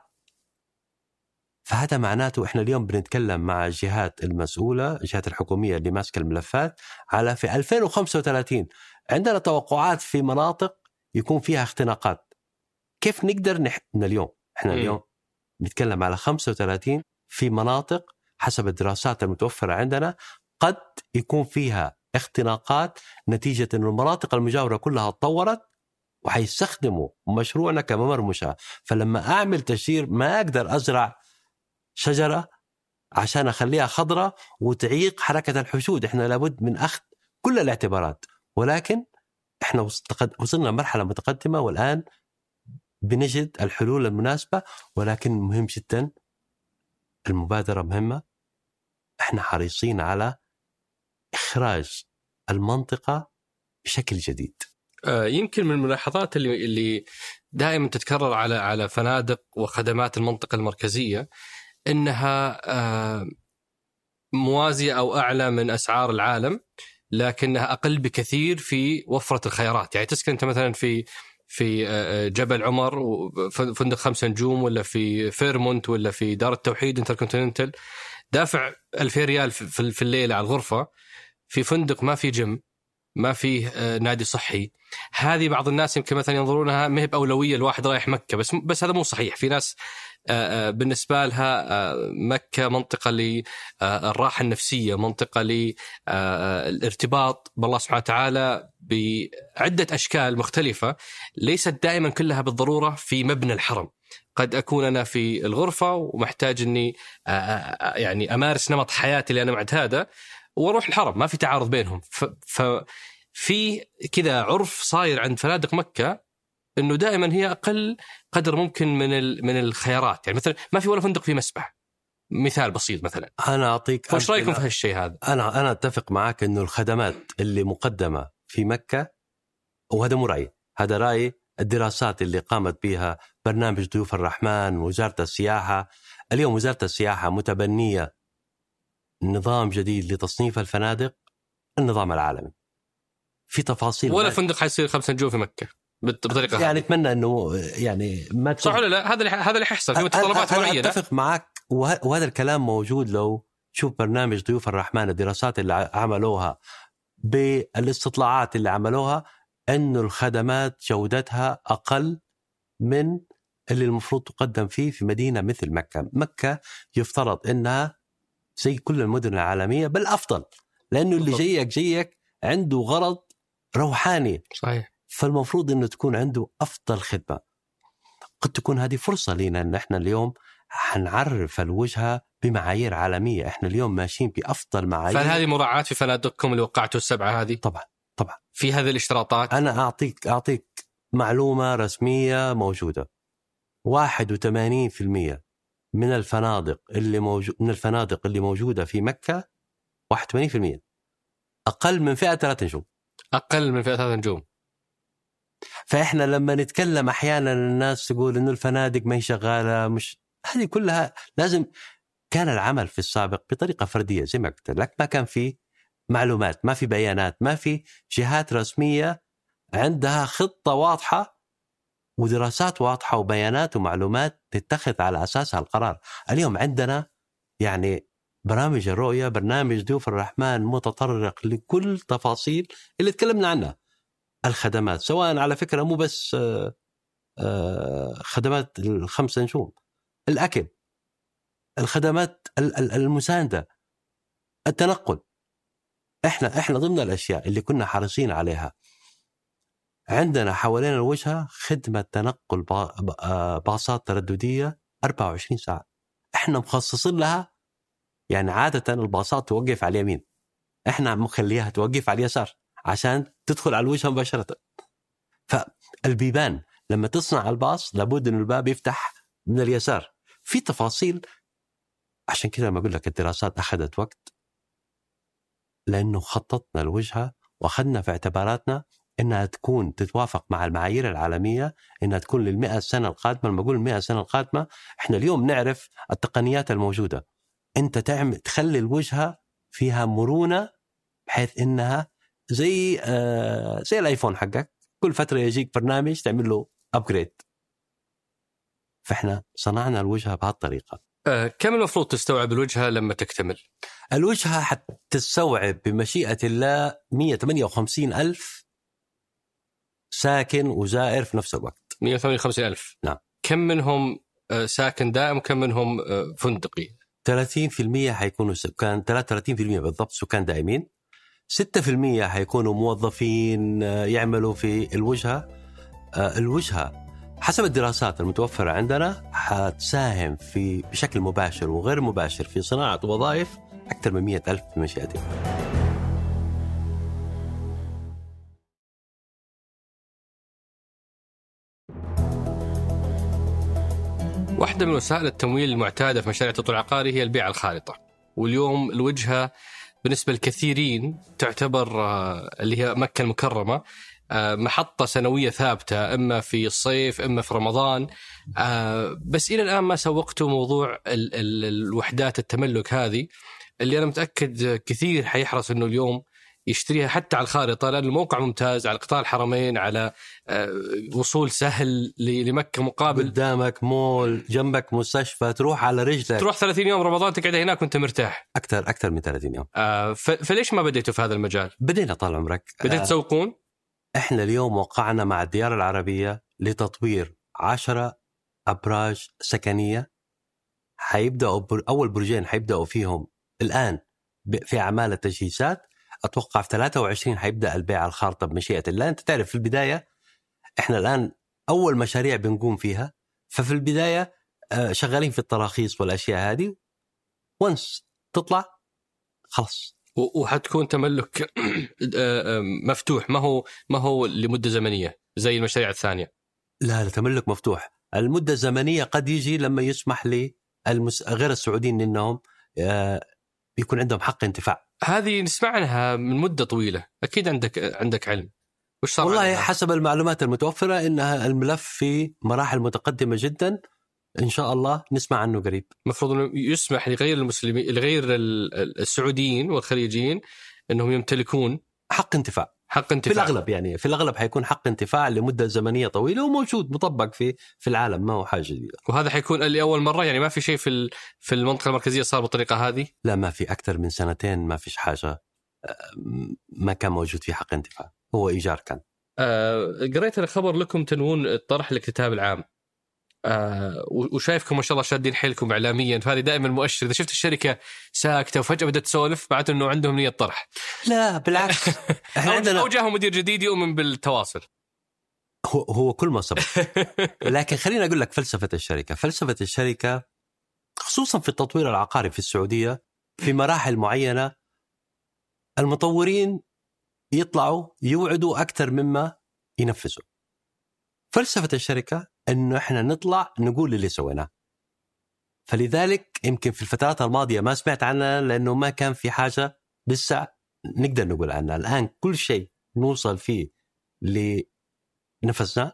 فهذا معناته إحنا اليوم بنتكلم مع الجهات المسؤولة الجهات الحكومية اللي ماسكه الملفات على في 2035 عندنا توقعات في مناطق يكون فيها اختناقات. كيف نقدر نح... من اليوم إحنا. اليوم نتكلم على 35 في مناطق حسب الدراسات المتوفرة عندنا قد يكون فيها اختناقات نتيجة إنه المناطق المجاورة كلها تطورت وحيستخدموا مشروعنا كممر مشاة فلما أعمل تشجير ما أقدر أزرع شجرة عشان أخليها خضراء وتعيق حركة الحشود. إحنا لابد من أخذ كل الاعتبارات ولكن إحنا وص- وصلنا لمرحلة متقدمة والآن بنجد الحلول المناسبة ولكن مهم جدا المبادرة مهمة. إحنا حريصين على إخراج المنطقة بشكل جديد. آه، يمكن من الملاحظات اللي اللي دائما تتكرر على على فنادق وخدمات المنطقة المركزية إنها آه، موازية أو أعلى من أسعار العالم لكنها أقل بكثير في وفرة الخيارات، يعني تسكن أنت مثلا في في آه، جبل عمر فندق خمسة نجوم ولا في فيرمونت ولا في دار التوحيد انتركونتيننتال. دافع 2000 ريال في الليلة على الغرفة. في فندق ما في جيم. ما فيه آه، نادي صحي. هذه بعض الناس يمكن مثلا ينظرونها ما هي بأولوية الواحد رايح مكة بس بس هذا مو صحيح. في ناس آه، آه، بالنسبة لها مكة منطقة للراحه النفسية منطقة للارتباط بالله سبحانه وتعالى بعدة أشكال مختلفة ليست دائما كلها بالضرورة في مبنى الحرم. قد أكون أنا في الغرفة ومحتاج إني يعني أمارس نمط حياتي اللي أنا معتاده وأروح الحرم ما في تعارض بينهم. ف, ف في كذا عرف صاير عند فنادق مكة إنه دائما هي أقل قدر ممكن من من الخيارات. يعني مثلا ما في ولا فندق فيه مسبح. مثال بسيط مثلا. أنا أعطيك وش رأيكم. في هالشيء هذا؟ أنا أنا أتفق معك إنه الخدمات اللي مقدمة في مكة وهذا مو رأيي. هذا رايي الدراسات اللي قامت بها برنامج ضيوف الرحمن وزارة السياحة. اليوم وزارة السياحة متبنية نظام جديد لتصنيف الفنادق النظام العالمي. في تفاصيل ولا ما- فندق حيصير خمس نجوم في مكة بطريقة يعني أتمنى إنه يعني ما صح ولا لا؟ هذا اللي هذا اللي حيحصل. في متطلبات معينه أتفق معك وه- وهذا الكلام موجود لو شوف برنامج ضيوف الرحمن الدراسات اللي عملوها بالاستطلاعات اللي عملوها انه الخدمات جودتها أقل من اللي المفروض تقدم فيه في مدينة مثل مكة، مكة يفترض إنها زي كل المدن العالمية بل أفضل لأنه اللي. جايك جايك عنده غرض روحاني. صحيح. فالمفروض إنه تكون عنده أفضل خدمة. قد تكون هذه فرصة لنا إن إحنا اليوم حنعرف الوجهه بمعايير عالمية، إحنا اليوم ماشيين بأفضل معايير. فهل هذه مراعاة في فنادقكم اللي وقعتوا السبعة هذه؟ طبعا طبعا. في هذه الاشتراطات؟ أنا أعطيك أعطيك معلومة رسمية موجودة. 81% من الفنادق اللي موجود من الفنادق اللي موجودة في مكة 81% أقل من فئة ثلاث نجوم. أقل من فئة ثلاث نجوم. فإحنا لما نتكلم أحيانا الناس تقول إنه الفنادق ما هي شغالة مش هذه كلها لازم كان العمل في السابق بطريقة فردية زي ما قلت لك. ما كان في معلومات ما في بيانات ما في جهات رسمية عندها خطة واضحة ودراسات واضحة وبيانات ومعلومات تتخذ على اساسها القرار اليوم عندنا يعني برامج الرؤية برنامج ضيوف الرحمن متطرق لكل تفاصيل اللي تكلمنا عنها. الخدمات سواء على فكرة مو بس آه، آه، خدمات الخمسه نجوم. الأكل الخدمات ال- ال- المساندة التنقل. إحنا إحنا ضمن الأشياء اللي كنا حريصين عليها. عندنا حوالين الوجهه خدمة تنقل آه، باصات ترددية 24 ساعة. إحنا مخصصين لها يعني عادة الباصات توقف على اليمين. إحنا مخليها توقف على اليسار عشان تدخل على الوجهة مباشرة. فالبيبان لما تصنع الباص لابد إن الباب يفتح من اليسار. في تفاصيل؟ عشان كذا لما أقول لك الدراسات أخذت وقت. لأنه خططنا الوجهة وأخذنا في اعتباراتنا إنها تكون تتوافق مع المعايير العالمية إنها تكون للمئة سنة القادمة لما أقول المئة سنة القادمة إحنا اليوم نعرف التقنيات الموجودة. أنت تعمل تخلي الوجهة فيها مرونة بحيث إنها زي آه زي الآيفون حقك. كل فترة يجيك برنامج تعمل له ابجريد فإحنا صنعنا الوجهة بهالطريقة. آه كم المفروض تستوعب الوجهة لما تكتمل؟ الوجهة حتستوعب بمشيئة الله 158 ألف ساكن وزائر في نفس الوقت. 158 ألف. نعم. كم منهم آه، ساكن دائم وكم منهم آه، فندقي؟ 30% حيكونوا سكان 33% بالضبط سكان دائمين. 6% حيكونوا موظفين آه، يعملوا في الوجهة. الوجهة حسب الدراسات المتوفرة عندنا حتساهم في بشكل مباشر وغير مباشر في صناعة وظائف أكثر من 100 ألف بمشيئه الله واحدة من وسائل التمويل المعتادة في مشاريع التطوير العقاري هي البيع الخارطة. واليوم الوجهة بالنسبة للكثيرين تعتبر آه، اللي هي مكة المكرمة آه، محطة سنوية ثابتة إما في الصيف إما في رمضان. آه، بس إلى الآن ما سوقتوا موضوع ال- ال- الوحدات التملك هذه. اللي أنا متأكد كثير حيحرص أنه اليوم يشتريها حتى على الخارطة لأن الموقع ممتاز على قطار الحرمين على آه، وصول سهل ل- لمكة مقابل قدامك مول جنبك مستشفى تروح على رجلك تروح 30 يوم رمضان تقعد هناك وأنت مرتاح أكثر أكثر من 30 يوم آه فليش ما بديتوا في هذا المجال؟ بدينا طال عمرك بديت آه، تسوقون؟ إحنا اليوم وقعنا مع الديار العربية لتطوير 10 أبراج سكنية حيبدأوا. أول برجين حيبدأوا فيهم الآن في أعمال التجهيزات أتوقع في 23 حيبدأ البيع الخارطة بمشيئة الله. أنت تعرف في البداية إحنا الآن أول مشاريع بنقوم فيها ففي البداية آه، شغالين في التراخيص والأشياء هذه. ونس تطلع خلاص. وحتكون تملك آه، آه، مفتوح. ما هو ما هو لمدة زمنية زي المشاريع الثانية. لا لا تملك مفتوح. المدة الزمنية قد يجي لما يسمح للمس... غير السعوديين إنهم آه، يكون عندهم حق انتفاع. هذه نسمع عنها من مدة طويلة، أكيد عندك عندك علم. وش صار والله عنها؟ حسب المعلومات المتوفرة إنها الملف في مراحل متقدمة جدا. إن شاء الله نسمع عنه قريب. المفروض إنه يسمح لغير المسلمين لغير ال- ال- السعوديين والخليجيين إنهم يمتلكون حق انتفاع. حق في انتفاع الأغلب يعني في الأغلب حيكون حق انتفاع لمدة زمنية طويلة وموجود مطبق في في العالم ما هو حاجة جديدة. وهذا حيكون لأول مرة؟ يعني ما في شيء في في المنطقة المركزية صار بالطريقة هذه؟ لا ما في أكثر من سنتين ما فيش حاجة آه، ما كان موجود في حق انتفاع. هو إيجار كان. آه، قريت أنا خبر لكم تنوون الطرح الاكتتاب العام. آه وشايفكم ما شاء الله شادين حيلكم اعلاميا. فهذه دائما مؤشر. إذا شفت الشركة ساكتة وفجأة بدأت تسولف معناته إنه عندهم نية طرح. لا بالعكس. إحنا أو عندنا أو جاهم مدير جديد يؤمن بالتواصل. هو هو كل ما سبق. لكن خليني أقول لك فلسفة الشركة، فلسفة الشركة خصوصا في التطوير العقاري في السعودية في مراحل معينة المطورين يطلعوا يوعدوا أكثر مما ينفذوا. فلسفة الشركة إنه إحنا نطلع نقول اللي سويناه. فلذلك يمكن في الفترات الماضية ما سمعت عنها لأنه ما كان في حاجة لسه نقدر نقول عنها، الآن كل شيء نوصل فيه لنفسنا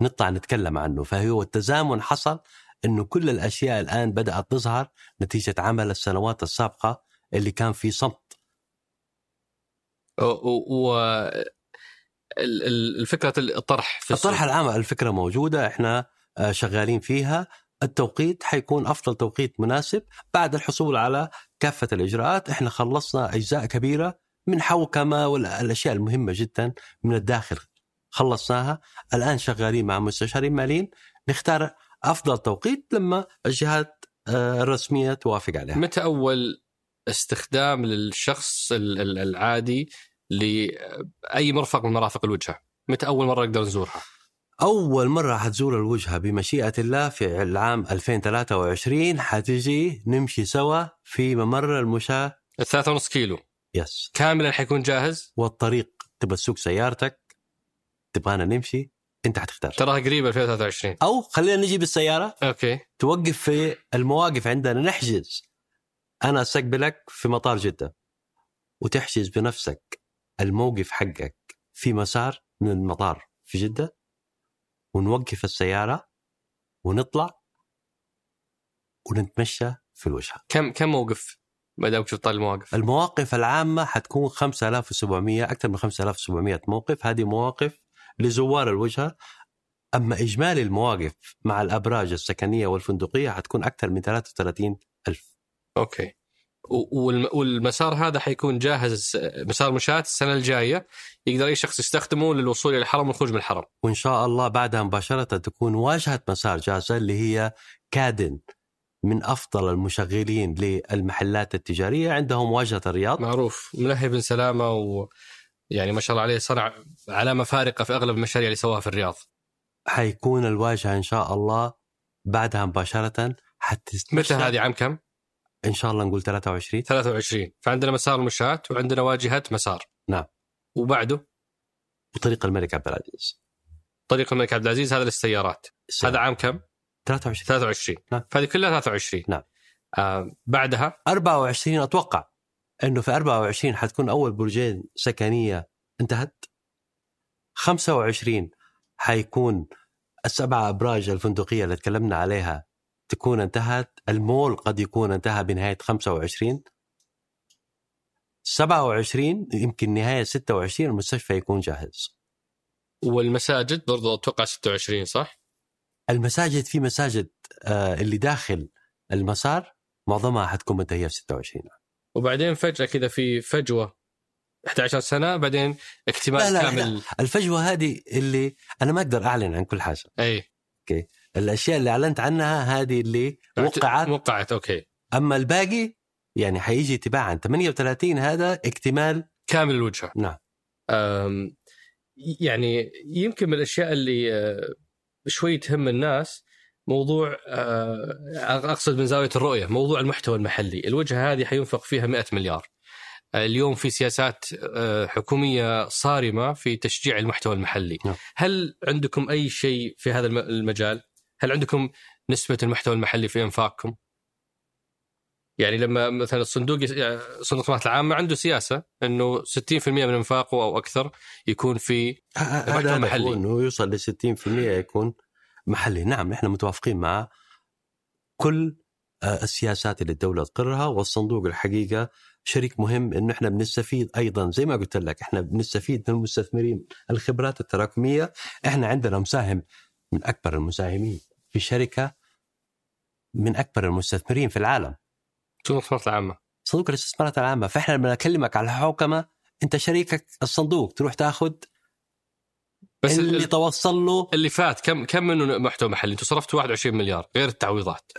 نطلع نتكلم عنه. فهو التزامن حصل إنه كل الأشياء الآن بدأت تظهر نتيجة عمل السنوات السابقة اللي كان في صمت. و الفكرة الطرح في الطرح. العام الفكرة موجودة إحنا آه، شغالين فيها. التوقيت حيكون أفضل توقيت مناسب بعد الحصول على كافة الإجراءات. إحنا خلصنا أجزاء كبيرة من حوكمة والأشياء المهمة جدا من الداخل خلصناها. الآن شغالين مع مستشارين ماليين نختار أفضل توقيت لما الجهات آه، الرسمية توافق عليها. متى أول استخدام للشخص ال- ال- العادي لأي مرفق من مرافق الوجهة؟ متى أول مرة نقدر نزورها؟ أول مرة حتزور الوجهة بمشيئة الله في العام 2023 حتجي نمشي سوا في ممر المشاة. الثلاثة ونص كيلو. yes. كاملا حيكون جاهز؟ والطريق تبغى تسوق سيارتك؟ تبغانا نمشي؟ أنت حتختار. تراها قريبة 2023 أو خلينا نجي بالسيارة. okay. توقف في المواقف عندنا. نحجز. أنا أستقبلك في مطار جدة. وتحجز بنفسك. الموقف حقك في مسار من المطار في جدة ونوقف السيارة ونطلع ونتمشى في الوجهة. كم كم موقف ما دامك شفت المواقف؟ المواقف العامة حتكون 5700 أكثر من 5700 موقف. هذه مواقف لزوار الوجهة. أما إجمالي المواقف مع الأبراج السكنية والفندقية حتكون أكثر من 33 ألف. أوكي. و- والم- والمسار هذا حيكون جاهز مسار مشاة السنة الجاية. يقدر أي شخص يستخدمه للوصول إلى الحرم والخروج من الحرم. وإن شاء الله بعدها مباشرة تكون واجهه مسار جاهزه اللي هي كادن من أفضل المشغلين للمحلات التجارية. عندهم واجهة الرياض. معروف. ملهي بن سلامة و يعني ما شاء الله عليه صنع علامه فارقه في أغلب المشاريع اللي سواها في الرياض. حيكون الواجهة إن شاء الله بعدها مباشرة. حتستمر متى هذه؟ عام كم؟ إن شاء الله نقول 23 23 فعندنا مسار مشاة وعندنا واجهة مسار. نعم. وبعده؟ وطريق الملك عبد العزيز. طريق الملك عبد العزيز هذا للسيارات. هذا عام كم؟ 23 23 نعم. فهذه كلها 23 نعم. آه بعدها؟ 24 أتوقع. إنه في 24 حتكون أول برجين سكنية انتهت. 25 حيكون السبع أبراج الفندقية اللي تكلمنا عليها. تكون انتهت المول قد يكون انتهى بنهاية 25 27 يمكن نهاية 26 المستشفى يكون جاهز. والمساجد برضو أتوقع 26 صح؟ المساجد في مساجد آه، اللي داخل المسار معظمها حتكون منتهيه في 26 وبعدين فجأة كذا في فجوة 11 سنة بعدين اكتمال لا لا كامل. الفجوة هذه اللي أنا ما أقدر أعلن عن كل حاجة. أي. الأشياء اللي أعلنت عنها هذه اللي وقعت. وقعت أوكي. أما الباقي يعني حيجي تباعا 38 هذا اكتمال. كامل الوجهه نعم. يعني يمكن من الأشياء اللي آه، شوي تهم الناس موضوع آه، أقصد من زاوية الرؤية موضوع المحتوى المحلي. الوجهه هذه حينفق فيها 100 مليار. آه، اليوم في سياسات حكومية صارمة في تشجيع المحتوى المحلي. نعم. هل عندكم أي شيء في هذا الم- المجال؟ هل عندكم نسبة المحتوى المحلي في أنفاقكم؟ يعني لما مثلا الصندوق يعني صندوق الخدمات العامة عنده سياسة إنه 60% من أنفاقه أو أكثر يكون في هذا محلي. محلي. إنه يوصل ل 60% يكون محلي. نعم نحن متوافقين مع كل آه، السياسات اللي الدولة تقرها والصندوق الحقيقة شريك مهم إنه إحنا بنستفيد أيضا. زي ما قلت لك إحنا بنستفيد من المستثمرين. الخبرات التراكمية إحنا عندنا مساهم من أكبر المساهمين في شركة من أكبر المستثمرين في العالم. صندوق الخدمات العامة؟ صندوق الاستثمارات العامة. فإحنا لما نكلمك على الحوكمة أنت شريكك الصندوق تروح تاخذ بس اللي اللي, توصل له. اللي فات كم كم منه محتوى محلي؟ أنتم صرفتوا 21 مليار غير التعويضات.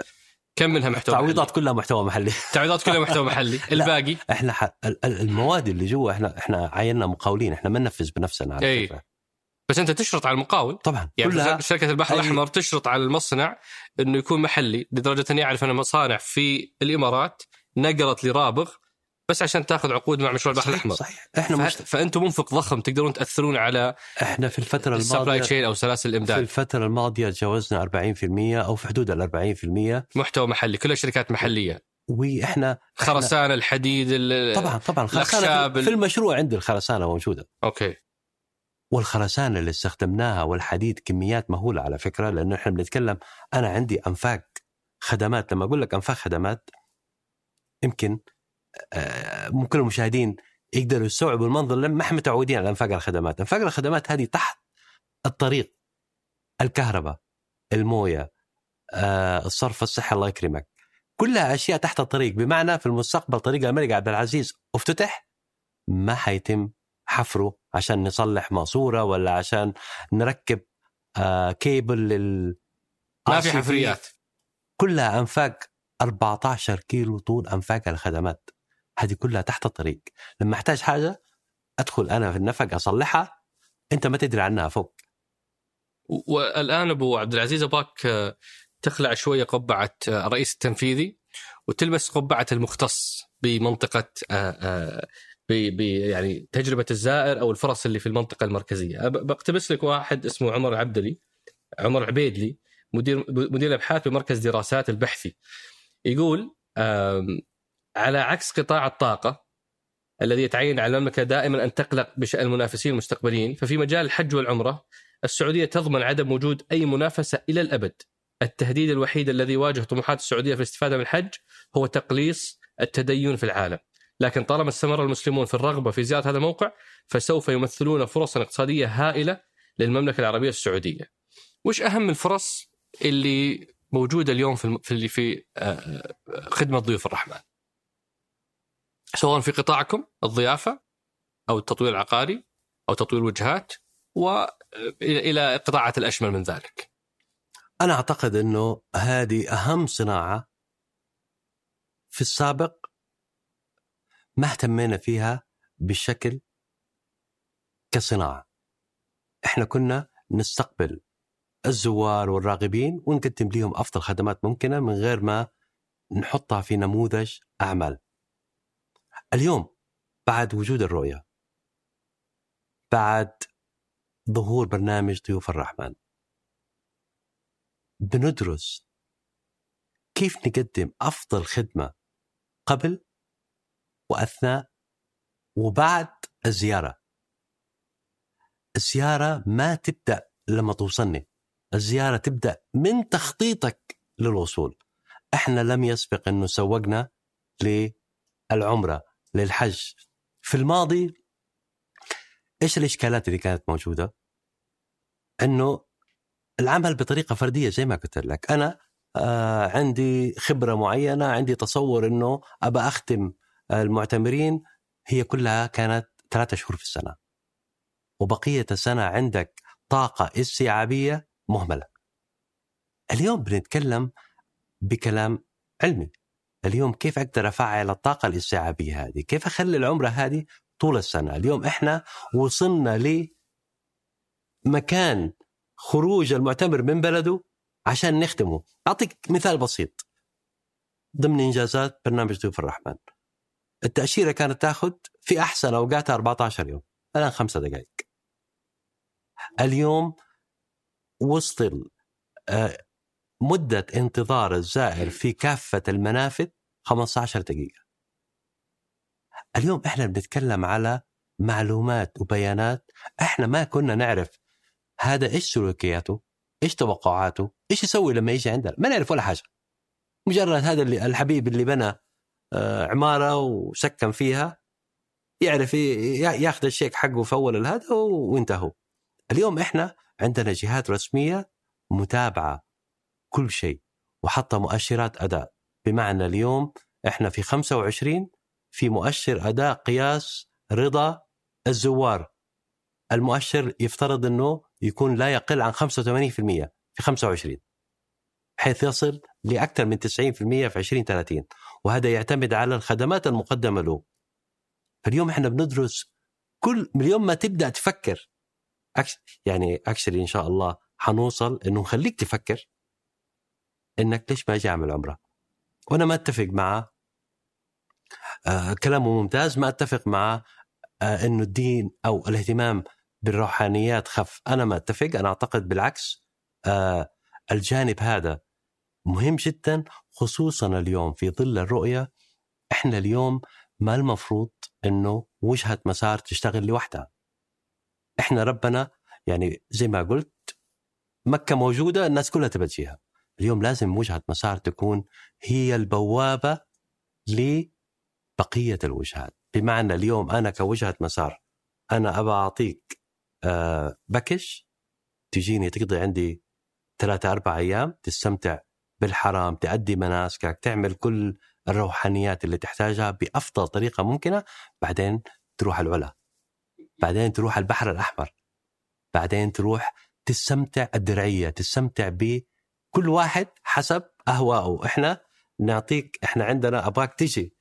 كم منها محتوى التعويضات كلها محتوى محلي؟ التعويضات كلها محتوى محلي. الباقي؟ إحنا ح... ال- ال- المواد اللي جوا إحنا إحنا عيننا مقاولين إحنا ما ننفذ بنفسنا على أي. فكرة. بس أنت تشرط على المقاول. طبعا. يعني كلها شركة البحر أي- الأحمر تشرط على المصنع إنه يكون محلي لدرجة أني أعرف أن مصانع في الإمارات نقلت لرابغ بس عشان تأخذ عقود مع مشروع البحر صحيح, الأحمر. صحيح. إحنا ف... فأنتم منفق ضخم تقدرون تأثرون على إحنا في الفترة الماضيه chain أو سلاسل في الامداد الفترة الماضية تجاوزنا 40% أو في حدود ال 40% محتوى محلي. كلها شركات محلية. وإحنا خرسانة الحديد ال... طبعا طبعا. الأخشاب في, في المشروع عندي الخرسانة موجودة. okay. والخرسانة اللي استخدمناها والحديد كميات مهولة على فكرة لأنه إحنا بنتكلم أنا عندي أنفاق خدمات لما أقول لك أنفاق خدمات يمكن آه، ممكن المشاهدين يقدروا يستوعبوا المنظر لما ما إحنا متعودين على أنفاق الخدمات، أنفاق الخدمات هذه تحت الطريق الكهرباء، الموية، آه، الصرف الصحي الله يكرمك، كلها أشياء تحت الطريق. بمعنى في المستقبل طريق الملك عبد العزيز أفتتح ما حيتم حفره عشان نصلح ماسورة ولا عشان نركب آه، كيبل لل ما في. حفريات. كلها أنفاق 14 كيلو طول أنفاق الخدمات. هذه كلها تحت الطريق. لما أحتاج حاجة أدخل أنا في النفق أصلحها. أنت ما تدري عنها فوق. والآن أبو عبد العزيز ابغاك آه، تخلع شوية قبعة آه، الرئيس التنفيذي وتلبس قبعة المختص بمنطقة آه، ب ب- يعني تجربة الزائر أو الفرص اللي في المنطقة المركزية بقتبس لك واحد اسمه عمر العبدلي عمر عبيدلي مدير مدير الابحاث بمركز دراسات البحثي يقول على عكس قطاع الطاقة الذي يتعين على المملكة دائما أن تقلق بشأن المنافسين المستقبليين ففي مجال الحج والعمرة السعودية تضمن عدم وجود أي منافسة إلى الأبد. التهديد الوحيد الذي يواجه طموحات السعودية في الاستفادة من الحج هو تقليص التدين في العالم. لكن طالما استمر المسلمون في الرغبة في زيارة هذا الموقع فسوف يمثلون فرصا اقتصادية هائلة للمملكة العربية السعودية. وش أهم الفرص اللي موجودة اليوم في في في آه، خدمة ضيوف الرحمن؟ سواء في قطاعكم الضيافة أو التطوير العقاري أو تطوير وجهات والى إلى قطاعات الأشمل من ذلك. أنا أعتقد إنه هذه أهم صناعة في السابق ما اهتمينا فيها بالشكل كصناعة. إحنا كنا نستقبل الزوار والراغبين ونقدم لهم أفضل خدمات ممكنة من غير ما نحطها في نموذج أعمال. اليوم بعد وجود الرؤية بعد ظهور برنامج ضيوف الرحمن بندرس كيف نقدم أفضل خدمة قبل وأثناء وبعد الزيارة. الزيارة ما تبدأ لما توصلني، الزيارة تبدأ من تخطيطك للوصول. إحنا لم يسبق انه سوقنا للعمرة، للحج. في الماضي إيش الإشكالات اللي كانت موجودة؟ إنه العمل بطريقة فردية زي ما قلت لك، أنا آه عندي خبرة معينة، عندي تصور إنه أبى أختم المعتمرين هي كلها كانت ثلاثة شهور في السنة. وبقية السنة عندك طاقة استيعابية مهملة. اليوم بنتكلم بكلام علمي. اليوم كيف أقدر أفعل الطاقة الاستيعابية هذه؟ كيف أخلي العمره هذه طول السنة؟ اليوم إحنا وصلنا لمكان خروج المعتمر من بلده عشان نختمه أعطيك مثال بسيط ضمن إنجازات برنامج ضيوف الرحمن التأشيرة كانت تأخذ في أحسن أوقاتها 14 يوم. الآن خمسة دقائق. اليوم وصل آه، مدة انتظار الزائر في كافة المنافذ 15 دقيقة. اليوم إحنا بنتكلم على معلومات وبيانات. إحنا ما كنا نعرف هذا إيش سلوكياته إيش توقعاته إيش يسوي لما يجي عندنا. ما نعرف ولا حاجة. مجرد هذا اللي الحبيب اللي بنى عمارة وسكن فيها يعرف ياخذ الشيك حقه في أول هذا وانتهوا اليوم إحنا عندنا جهات رسمية متابعة كل شيء وحاطة مؤشرات أداء. بمعنى اليوم إحنا في 25 في مؤشر أداء قياس رضا الزوار. المؤشر يفترض إنه يكون لا يقل عن 85% في 25 بحيث يصل لأكثر من 90% في 2030 وهذا يعتمد على الخدمات المقدمة له. فاليوم إحنا بندرس كل من اليوم ما تبدأ تفكر يعني اكشلي إن شاء الله حنوصل إنه نخليك تفكر إنك ليش ما أجي أعمل عمرة؟ وأنا ما أتفق مع آه كلامه ممتاز ما أتفق مع آه إنه الدين أو الاهتمام بالروحانيات خف. أنا ما أتفق أنا أعتقد بالعكس آه الجانب هذا مهم جدا خصوصا اليوم في ظل الرؤية إحنا اليوم ما المفروض إنه وجهة مسار تشتغل لوحدها. إحنا ربنا يعني زي ما قلت مكة موجودة الناس كلها تبى تجيها. اليوم لازم وجهة مسار تكون هي البوابة لبقية الوجهات. بمعنى اليوم أنا كوجهة مسار أنا أبى أعطيك آه، بكش تجيني تقضي عندي ثلاثة أربع أيام تستمتع بالحرام تأدي مناسكك تعمل كل الروحانيات اللي تحتاجها بأفضل طريقة ممكنة بعدين تروح العلا. بعدين تروح البحر الأحمر. بعدين تروح تستمتع الدرعية تستمتع بكل واحد حسب أهواءه إحنا نعطيك إحنا عندنا أبغاك تجي.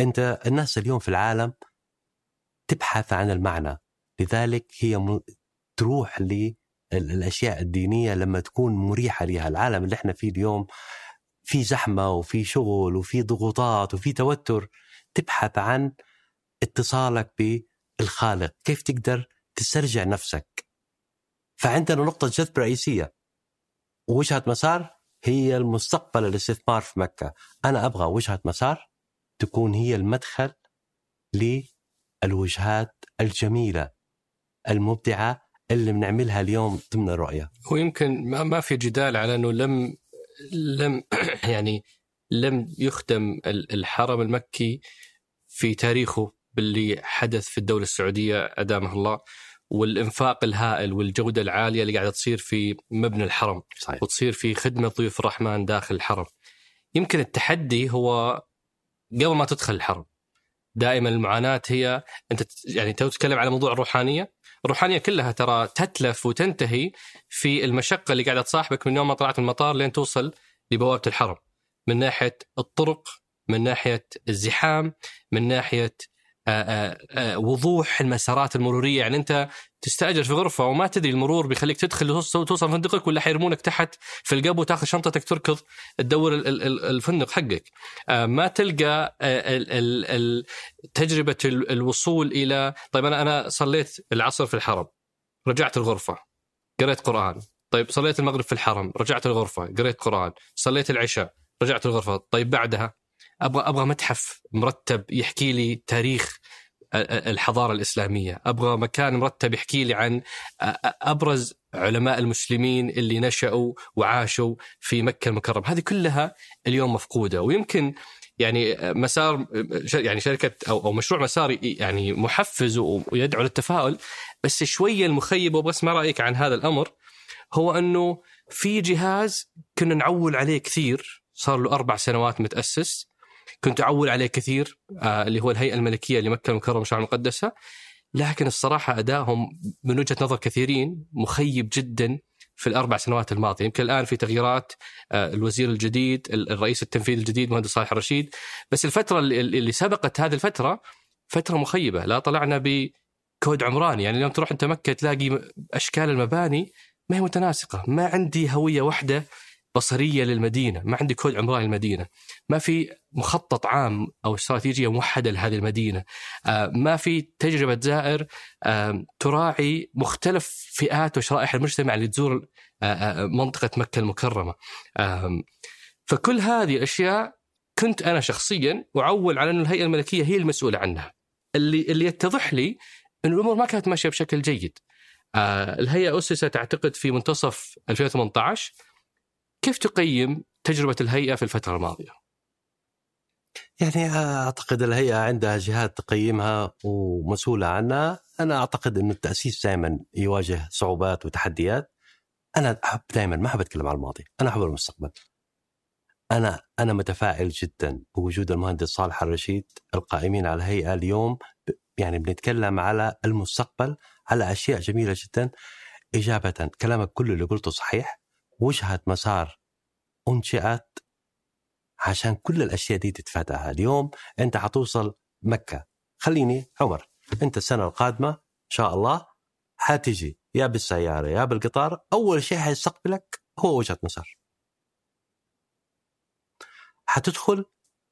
أنت الناس اليوم في العالم تبحث عن المعنى. لذلك هي. تروح للاشياء الدينية لما تكون مريحة لها العالم اللي إحنا فيه اليوم في زحمة وفي شغل وفي ضغوطات وفي توتر. تبحث عن اتصالك بالخالق. كيف تقدر تسترجع نفسك؟ فعندنا نقطة جذب رئيسية. وجهة مسار هي المستقبل الاستثمار في مكة. أنا أبغى وجهة مسار تكون هي المدخل للوجهات الجميلة المبدعة اللي بنعملها اليوم ضمن الرؤية ويمكن ما ما في جدال على أنه لم لم يعني لم يختم ال- الحرم المكي في تاريخه باللي حدث في الدولة السعودية أدامه الله والإنفاق الهائل والجودة العالية اللي قاعدة تصير في مبنى الحرم صحيح وتصير في خدمة ضيوف الرحمن داخل الحرم. يمكن التحدي هو قبل ما تدخل الحرم. دائما المعاناة هي أنت يعني تو تتكلم على موضوع الروحانية، الروحانيه كلها ترى تتلف وتنتهي في المشقة اللي قاعدة تصاحبك من يوم ما طلعت من المطار لين توصل لبوابة الحرم. من ناحية الطرق، من ناحية الزحام، من ناحية وضوح المسارات المرورية، يعني أنت تستأجر في غرفة وما تدري المرور بيخليك تدخل توصل فندقك ولا حيرمونك تحت في القبو تاخذ شنطتك تركض تدور ال- ال- ال- الفندق حقك. آه، ما تلقى آه، تجربة ال- الوصول إلى طيب أنا أنا صليت العصر في الحرم رجعت الغرفة قريت قرآن. طيب صليت المغرب في الحرم رجعت الغرفة قريت قرآن. صليت العشاء رجعت الغرفة. طيب بعدها؟ أبغى أبغى متحف مرتب يحكي لي تاريخ الحضارة الإسلامية، أبغى مكان مرتب يحكي لي عن أبرز علماء المسلمين اللي نشأوا وعاشوا في مكة المكرمة، هذه كلها اليوم مفقودة. ويمكن يعني مسار يعني شركة أو أو مشروع مسار يعني محفز ويدعو للتفاؤل. بس شوية المخيب وأبغى أسمع رأيك عن هذا الأمر هو أنه في جهاز كنا نعول عليه كثير. صار له أربع سنوات متأسس. كنت أعول عليه كثير آه اللي هو الهيئة الملكية لمكة المكرمة والشعب المقدسة. لكن الصراحة أدائهم من وجهة نظر كثيرين مخيب جدا في الأربع سنوات الماضية، يمكن الآن في تغييرات آه الوزير الجديد، الرئيس التنفيذي الجديد مهندس صالح الرشيد، بس الفترة اللي, سبقت هذه الفترة فترة مخيبة، لا طلعنا بكود عمراني، يعني اليوم تروح أنت مكة تلاقي أشكال المباني ما هي متناسقة، ما عندي هوية واحدة بصرية للمدينة، ما عندي كود عمراني للمدينة، ما في مخطط عام أو استراتيجية موحدة لهذه المدينة، آه ما في تجربة زائر آه تراعي مختلف فئات وشرائح المجتمع اللي تزور آه منطقة مكة المكرمة. فكل هذه الأشياء كنت أنا شخصيا أعول على أن الهيئة الملكية هي المسؤولة عنها. اللي اللي يتضح لي أن الأمور ما كانت ماشية بشكل جيد. الهيئة أسست أعتقد في منتصف 2018 كيف تقيم تجربة الهيئة في الفترة الماضية؟ يعني أعتقد الهيئة عندها جهات تقيمها ومسؤولة عنها. أنا أعتقد أن التأسيس دائما يواجه صعوبات وتحديات. أنا أحب دائما ما أحب أتكلم عن الماضي. أنا أحب المستقبل. أنا أنا متفائل جدا بوجود المهندس صالح الرشيد القائمين على الهيئة اليوم. يعني بنتكلم على المستقبل على أشياء جميلة جدا. إجابة كلامك كله اللي قلته صحيح. وجهة مسار أنشئت عشان كل الأشياء دي تتفاداها اليوم أنت حتوصل مكة. خليني عمر أنت السنة القادمة إن شاء الله حتجي. يا بالسيارة يا بالقطار. أول شيء حيستقبلك هو وجهة مسار. حتدخل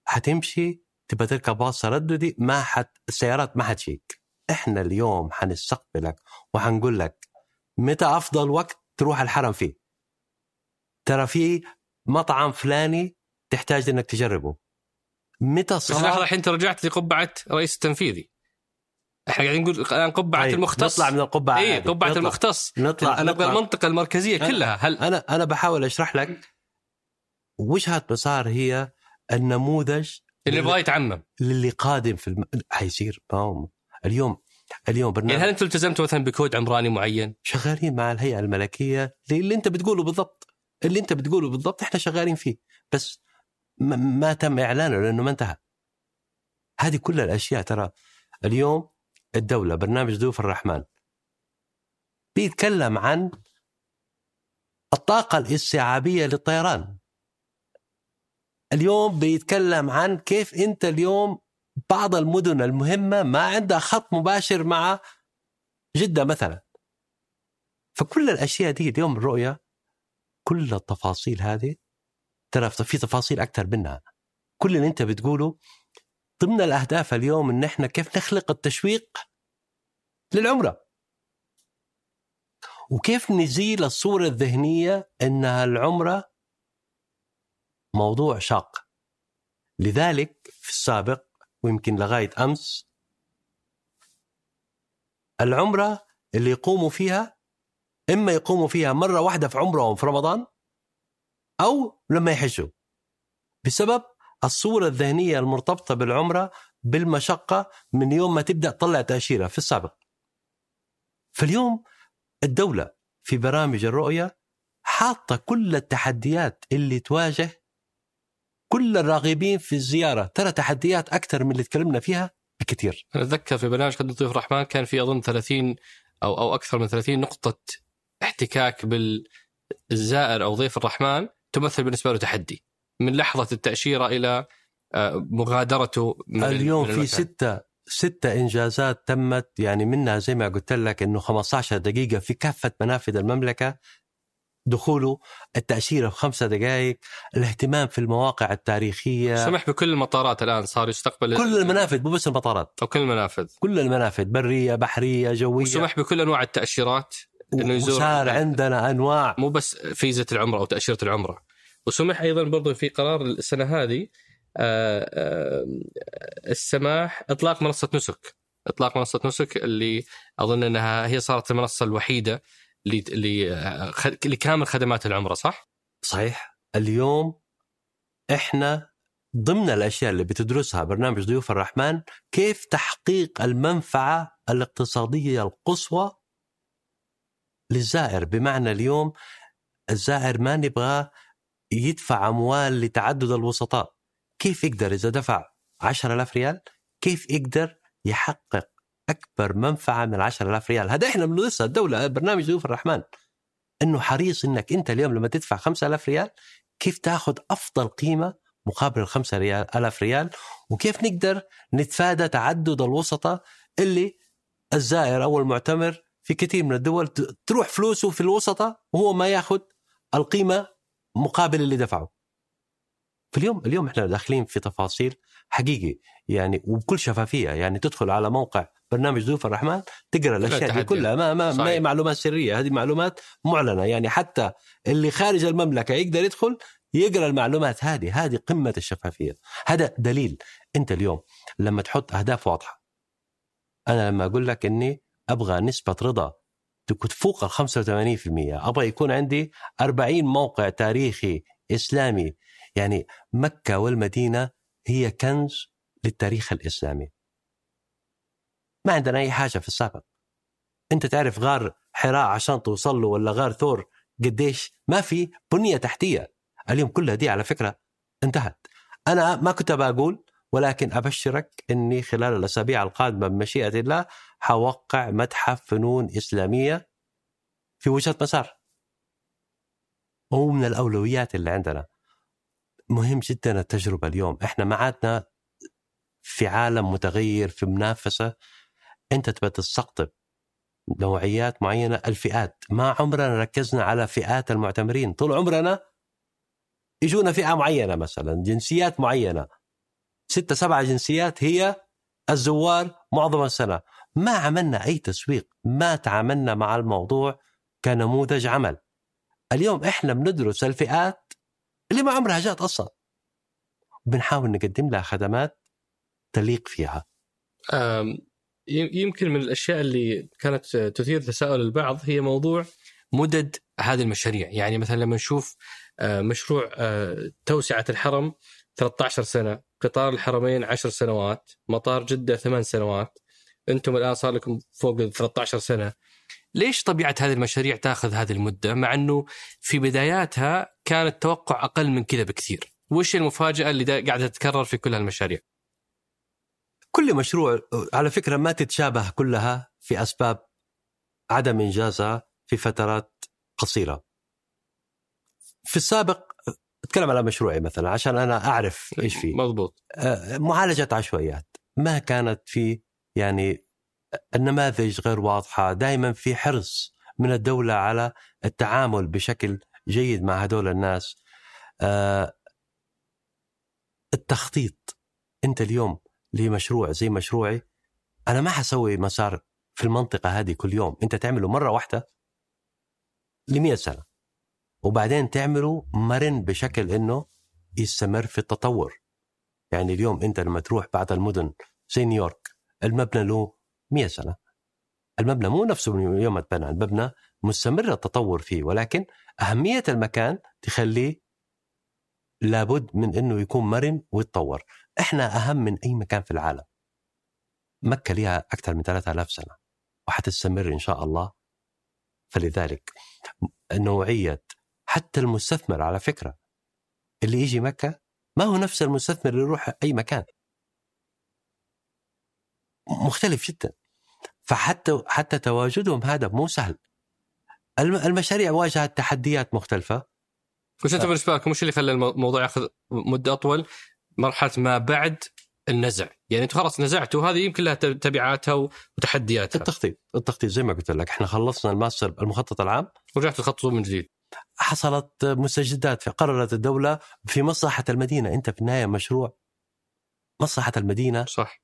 حتمشي تبى تركب باص ترددي ما حت السيارات ما حتجيك. إحنا اليوم حنستقبلك وحنقول لك متى أفضل وقت تروح الحرم فيه. ترى في مطعم فلاني تحتاج إنك تجربه. متى بس لحظة الحين أنت رجعت لقبعة رئيس التنفيذي. إحنا قاعدين نقول الآن قبعة طيب، المختص. نطلع من القبعة اي. قبعة نطلع. المختص. نطلع أنا أبغى. المنطقة المركزية كلها. هل؟ أنا أنا بحاول أشرح لك وجهة مسار هي النموذج اللي يبغى يتعمم. للي قادم في الم... حيصير. ما هو اليوم اليوم برنامج يعني هل أنتم التزمتوا مثلا بكود عمراني معين؟ شغالين مع الهيئة الملكية اللي أنت بتقوله بالضبط. اللي انت بتقوله بالضبط إحنا شغالين فيه. بس ما, ما تم إعلانه لأنه ما انتهى. هذه كل الأشياء ترى. اليوم الدولة برنامج ضيوف الرحمن بيتكلم عن الطاقة الاستيعابية للطيران. اليوم بيتكلم عن كيف انت اليوم بعض المدن المهمة ما عندها خط مباشر مع جدة مثلا. فكل الأشياء دي اليوم الرؤيه كل التفاصيل هذه ترى في تفاصيل أكثر منها. كل اللي أنت بتقوله ضمن الأهداف اليوم إن إحنا كيف نخلق التشويق للعمرة. وكيف نزيل الصورة الذهنية انها العمرة موضوع شاق. لذلك في السابق ويمكن لغاية أمس العمرة اللي يقوموا فيها إما يقوموا فيها مرة واحدة في عمرهم في رمضان أو لما يحجوا. بسبب الصورة الذهنية المرتبطة بالعمرة بالمشقة من يوم ما تبدأ تطلع تأشيرة في السابق. فاليوم الدولة في برامج الرؤية حاطة كل التحديات اللي تواجه كل الراغبين في الزيارة. ترى تحديات أكثر من اللي تكلمنا فيها بكثير. أنا أتذكر في برنامج قد ضيف الرحمن كان في أظن 30 أو أو أكثر من 30 نقطة احتكاك بالزائر أو ضيف الرحمن تمثل بالنسبة له تحدي. من لحظة التأشيرة إلى آه، مغادرته من اليوم من في. ستة ستة إنجازات تمت. يعني منها زي ما قلت لك أنه 15 دقيقة في كافة منافذ المملكة. دخوله التأشيرة في خمسة دقائق الاهتمام في المواقع التاريخية. سمح بكل المطارات الآن صار يستقبل كل المنافذ مو بس المطارات. أو كل المنافذ. كل المنافذ برية بحرية جوية. وسمح بكل أنواع التأشيرات. إنه يزور وصار عندنا أنواع. مو بس فيزة العمرة أو تأشيرة العمرة. وسمح أيضا برضو في قرار السنة هذه آه، آه، السماح إطلاق منصة نسك. إطلاق منصة نسك اللي أظن إنها هي صارت المنصة الوحيدة لكامل خدمات العمرة صح؟ صحيح. اليوم إحنا ضمن الأشياء اللي بتدرسها برنامج ضيوف الرحمن كيف تحقيق المنفعة الاقتصادية القصوى للزائر. بمعنى اليوم الزائر ما نبغاه يدفع أموال لتعدد الوسطاء. كيف يقدر إذا دفع 10000 ريال؟ كيف يقدر يحقق أكبر منفعة من 10000 ريال؟ هذا إحنا بندرسها الدولة برنامج ضيوف الرحمن. إنه حريص إنك أنت اليوم لما تدفع 5000 ريال كيف تاخذ أفضل قيمة مقابل ال 5 ريال؟ وكيف نقدر نتفادى تعدد الوسطاء اللي الزائر أو المعتمر في كثير من الدول تروح فلوسه في الوسطاء وهو ما ياخذ القيمة مقابل اللي دفعه. في اليوم اليوم إحنا داخلين في تفاصيل حقيقي يعني وبكل شفافية. يعني تدخل على موقع برنامج ضيوف الرحمن تقرأ الأشياء دي. كلها. ما ما, ما صحيح. هي معلومات سرية. هذه معلومات معلنة. يعني حتى اللي خارج المملكة يقدر يدخل يقرأ المعلومات هذه. هذه قمة الشفافية. هذا دليل. أنت اليوم لما تحط أهداف واضحة أنا لما أقول لك إني أبغى نسبة رضا. تكون فوق ال 85% أبغى يكون عندي 40 موقع تاريخي إسلامي. يعني مكة والمدينة هي كنز للتاريخ الإسلامي. ما عندنا أي حاجة في السابق. أنت تعرف غار حراء عشان توصل له ولا غار ثور؟ قديش ما في بنية تحتية. اليوم كلها دي على فكرة انتهت. أنا ما كنت بقول ولكن أبشرك إني خلال الأسابيع القادمة بمشيئة الله حوقع متحف فنون إسلامية في وجهة مسار. وهو من الأولويات اللي عندنا. مهم جدا التجربة اليوم. إحنا ما عادنا في عالم متغير في منافسة. أنت تبى تستقطب نوعيات معينة الفئات. ما عمرنا ركزنا على فئات المعتمرين. طول عمرنا يجونا فئة معينة مثلا جنسيات معينة. ستة سبعة جنسيات هي الزوار معظم السنة. ما عملنا أي تسويق ما تعاملنا مع الموضوع كنموذج عمل. اليوم إحنا بندرس الفئات اللي ما عمرها جات أصلا بنحاول نقدم لها خدمات تليق فيها. يمكن من الأشياء اللي كانت تثير تساؤل البعض هي موضوع مدد هذه المشاريع، يعني مثلا لما نشوف آه، مشروع آه، توسعة الحرم 13 سنة، قطار الحرمين 10 سنوات، مطار جدة 8 سنوات، أنتم الآن صار لكم فوق ال 13 سنة. ليش طبيعة هذه المشاريع تاخذ هذه المدة مع إنه في بداياتها كان التوقع أقل من كذا بكثير؟ وش المفاجأة اللي قاعدة تتكرر في كل هالمشاريع؟ كل مشروع على فكرة ما تتشابه كلها في أسباب عدم إنجازها في فترات قصيرة في السابق أتكلم على مشروعي مثلا عشان أنا أعرف إيش فيه مضبوط آه، معالجة عشوائيات ما كانت في يعني النماذج غير واضحة. دائما في حرص من الدولة على التعامل بشكل جيد مع هدول الناس. آه، التخطيط. أنت اليوم لمشروع زي مشروعي أنا ما حسوي مسار في المنطقة هذه كل يوم. أنت تعمله مرة واحدة لمئة سنة وبعدين تعمله مرن بشكل أنه يستمر في التطور. يعني اليوم أنت لما تروح بعض المدن زي نيويورك المبنى له 100 سنة. المبنى مو نفسه من يوم ما اتبنى المبنى مستمر التطور فيه ولكن أهمية المكان تخليه لابد من إنه يكون مرن ويتطور. إحنا أهم من أي مكان في العالم. مكة لها أكثر من 3000 سنة وحتستمر إن شاء الله. فلذلك نوعية حتى المستثمر على فكرة اللي يجي مكة ما هو نفس المستثمر اللي يروح أي مكان. مختلف جدا. فحتى حتى تواجدهم هذا مو سهل. الم- المشاريع واجهت تحديات مختلفة. وش أنت بالنسبة لكم وش اللي خلى الموضوع ياخذ مدة أطول؟ مرحلة ما بعد النزع، يعني أنتم خلاص نزعتوا هذه يمكن لها تبعاتها وتحدياتها. التخطيط التخطيط زي ما قلت لك. إحنا خلصنا الماستر المخطط العام. ورجعتوا تخططوا من جديد. حصلت مستجدات فقررت الدولة في مصلحة المدينة. أنت في النهاية مشروع مصلحة المدينة. صح.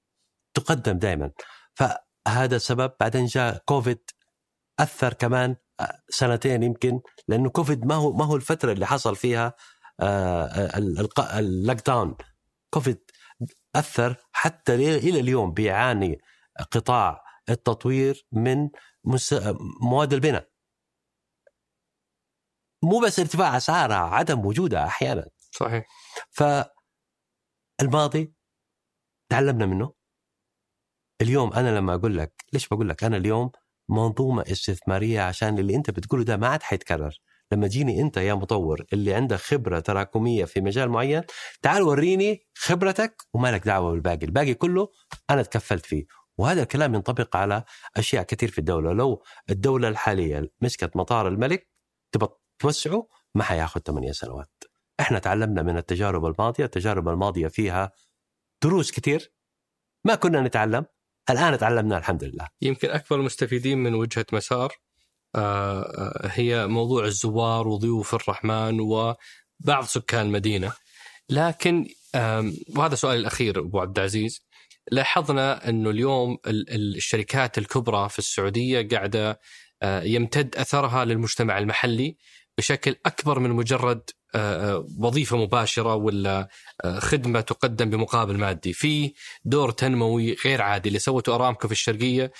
تقدم دائما. فهذا السبب بعدين جاء كوفيد أثر كمان سنتين يمكن لأنه كوفيد ما هو ما هو الفترة اللي حصل فيها ال lockdown كوفيد أثر حتى إلى اليوم بيعاني قطاع التطوير من مواد البناء. مو بس ارتفاع اسعارها عدم وجودها أحيانا. صحيح. فالماضي تعلمنا منه. اليوم أنا لما أقول لك ليش بقول لك أنا اليوم منظومة استثمارية؟ عشان اللي أنت بتقوله ده ما عاد حيتكرر. لما تجيني أنت يا مطور اللي عندك خبرة تراكمية في مجال معين تعال وريني خبرتك وما لك دعوة بالباقي. الباقي كله أنا تكفلت فيه. وهذا الكلام ينطبق على أشياء كثير في الدولة. لو الدولة الحالية مسكت مطار الملك تبى توسعه؟ ما حياخذ ثمانية سنوات. إحنا تعلمنا من التجارب الماضية. التجارب الماضية فيها دروس كثير. ما كنا نتعلم. الآن تعلمنا الحمد لله. يمكن أكبر المستفيدين من وجهة مسار هي موضوع الزوار وضيوف الرحمن وبعض سكان المدينة. لكن وهذا سؤالي الأخير أبو عبد العزيز. لاحظنا أنه اليوم الشركات الكبرى في السعودية قاعدة يمتد أثرها للمجتمع المحلي. بشكل أكبر من مجرد وظيفة مباشرة ولا خدمة تقدم بمقابل مادي، في دور تنموي غير عادي اللي سوته أرامكو في الشرقية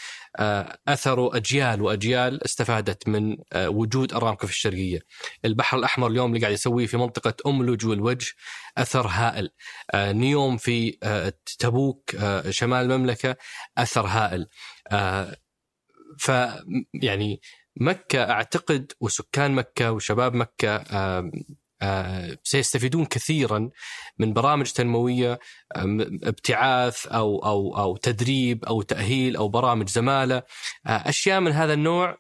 أثروا أجيال وأجيال استفادت من وجود أرامكو في الشرقية. البحر الأحمر اليوم اللي قاعد يسويه في منطقة املج والوجه أثر هائل. نيوم في تبوك شمال المملكة أثر هائل. ف يعني مكة أعتقد وسكان مكة وشباب مكة سيستفيدون كثيرا من برامج تنموية ابتعاث أو, أو, أو تدريب أو تأهيل أو برامج زمالة. أشياء من هذا النوع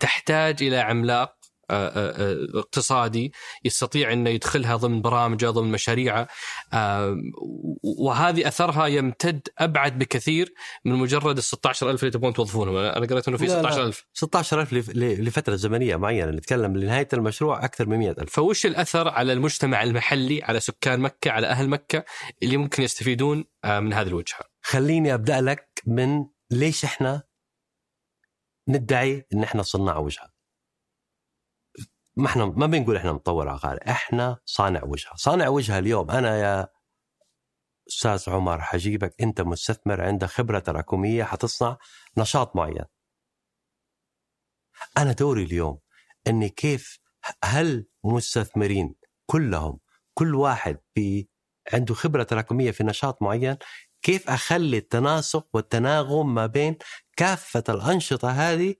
تحتاج إلى عملاق. اقتصادي يستطيع إنه يدخلها ضمن برامجه ضمن مشاريعه وهذه أثرها يمتد أبعد بكثير من مجرد ال 16000 اللي تبغون توظفونهم. أنا قريت إنه في 16000 16000 لفترة زمنية معينة. نتكلم لنهاية المشروع أكثر من 100000 فوش الأثر على المجتمع المحلي على سكان مكة على أهل مكة اللي ممكن يستفيدون من هذه الوجهة؟ خليني أبدأ لك من ليش إحنا ندعي إن إحنا صناع وجهة. ما إحنا ما بنقول إحنا مطور عقاري إحنا صانع وجهة. صانع وجهة اليوم أنا يا أستاذ عمر حجيبك أنت مستثمر عندك خبرة تراكمية حتصنع نشاط معين. أنا دوري اليوم إني كيف هل مستثمرين كلهم كل واحد بي عنده خبرة تراكمية في نشاط معين كيف أخلي التناسق والتناغم ما بين كافة الأنشطة هذه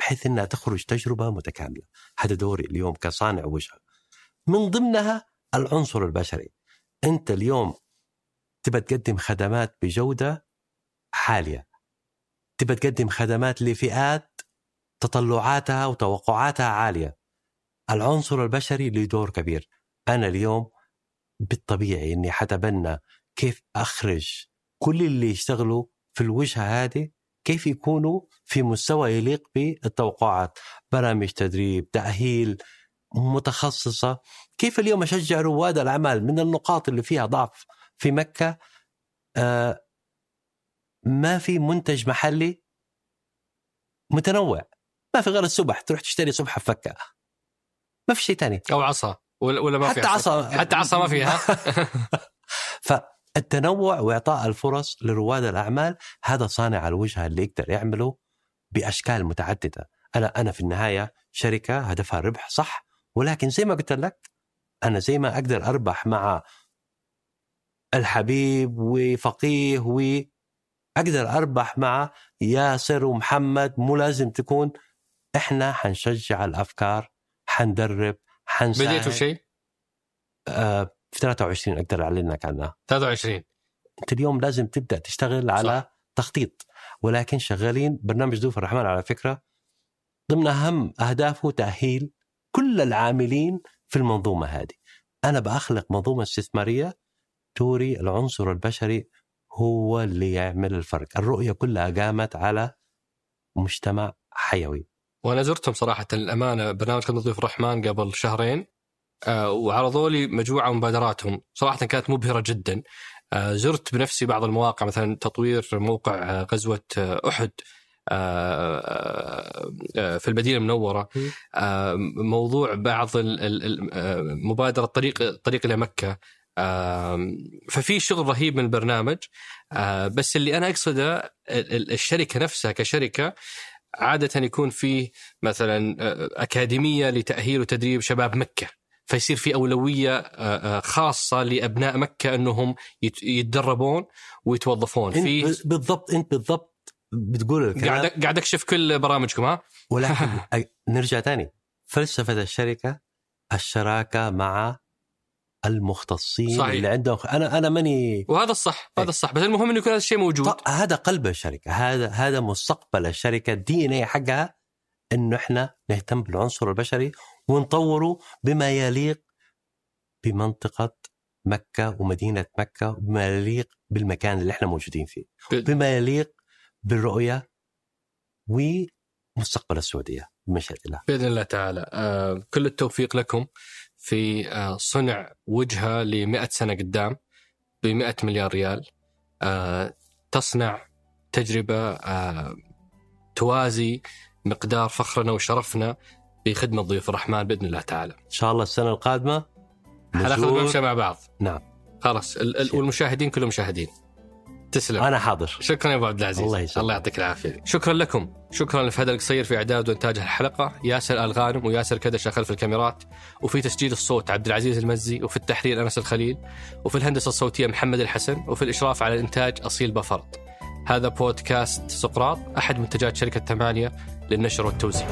بحيث إنها تخرج تجربة متكاملة. هذا دوري اليوم كصانع وجهة. من ضمنها العنصر البشري. أنت اليوم تبى تقدم خدمات بجودة عاليه تبى تقدم خدمات لفئات تطلعاتها وتوقعاتها عالية. العنصر البشري له دور كبير. أنا اليوم بالطبيعي إني حتبنى كيف أخرج كل اللي يشتغلوا في الوجهة هذه كيف يكونوا في مستوى يليق بالتوقعات؟ برامج تدريب تأهيل متخصصة. كيف اليوم أشجع رواد الأعمال من النقاط اللي فيها ضعف في مكة؟ آه ما في منتج محلي متنوع. ما في غير السبح تروح تشتري سبحة فكة ما في شيء ثاني أو عصا ولا ما حتى عصا. حتى عصا ما فيها. ف التنوع وإعطاء الفرص لرواد الأعمال هذا صانع الوجهه اللي يقدر يعمله بأشكال متعددة. أنا أنا في النهاية شركة هدفها الربح صح؟ ولكن زي ما قلت لك أنا زي ما أقدر أربح مع الحبيب وفقيه و أقدر أربح مع ياسر ومحمد مو لازم تكون إحنا حنشجع الأفكار حندرب حنساعد. بديتوا شيء؟ آه في 23 أقدر أعلن لك عنها. 23 أنت اليوم لازم تبدأ تشتغل على صح. صح. تخطيط ولكن شغالين برنامج ضيوف الرحمن على فكرة ضمن أهم أهدافه تأهيل كل العاملين في المنظومة هذه. أنا بخلق منظومة استثمارية توري العنصر البشري هو اللي يعمل الفرق. الرؤية كلها قامت على مجتمع حيوي. وأنا زرتهم صراحة الامانه برنامج خدمه ضيوف الرحمن قبل شهرين. وعرضوا لي مجموعة من مبادراتهم. صراحة كانت مبهرة جدا. آه، زرت بنفسي بعض المواقع مثلا تطوير موقع آه، غزوة آه، أحد آه، آه، في المدينة المنورة. آه، موضوع بعض آه، مبادرة طريق طريق إلى مكة. آه، ففي شغل رهيب من البرنامج. آه، بس اللي أنا أقصده ال- ال- الشركة نفسها كشركة عادة يكون فيه مثلا آه، أكاديمية لتأهيل وتدريب شباب مكة. فيصير في أولوية آه، آه، خاصة لأبناء مكة أنهم يت- يتدربون ويتوظفون. في بالضبط انت بالضبط بتقول الكلام. قاعد قاعد اكشف كل برامجكم ها؟ ولكن نرجع تاني. فلسفة الشركة الشراكة مع المختصين صحيح. اللي عندهم أنا أنا ماني وهذا الصح هذا الصح. بس المهم إنه يكون هذا الشيء موجود. هذا قلب الشركة. هذا هذا مستقبل الشركة. الدي إن اي حقها إنه إحنا نهتم بالعنصر البشري ونطوره بما يليق بمنطقة مكة ومدينة مكة وبما يليق بالمكان اللي إحنا موجودين فيه. بما يليق بالرؤية ومستقبل السعودية بمشيئة الله. بإذن الله تعالى. آه، كل التوفيق لكم في آه، صنع وجهة ل 100 سنة قدام ب 100 مليار ريال. آه، تصنع تجربة آه، توازي مقدار فخرنا وشرفنا بخدمه ضيوف الرحمن بإذن الله تعالى. إن شاء الله السنة القادمة حناخذ الممشى مع بعض. نعم خلاص ال- ال- والمشاهدين كلهم مشاهدين. تسلم. أنا حاضر شكرا يا أبو عبد العزيز الله يسلمك. الله يعطيك العافية شكرا لكم شكرا لفهد القصير في إعداد وإنتاج الحلقة ياسر ال غانم وياسر كدشه خلف الكاميرات وفي تسجيل الصوت عبد العزيز المزي وفي التحرير أنس الخليل وفي الهندسة الصوتية محمد الحسن وفي الإشراف على الإنتاج أصيل بفرط هذا بودكاست سقراط أحد منتجات شركة ثمانية للنشر والتوزيع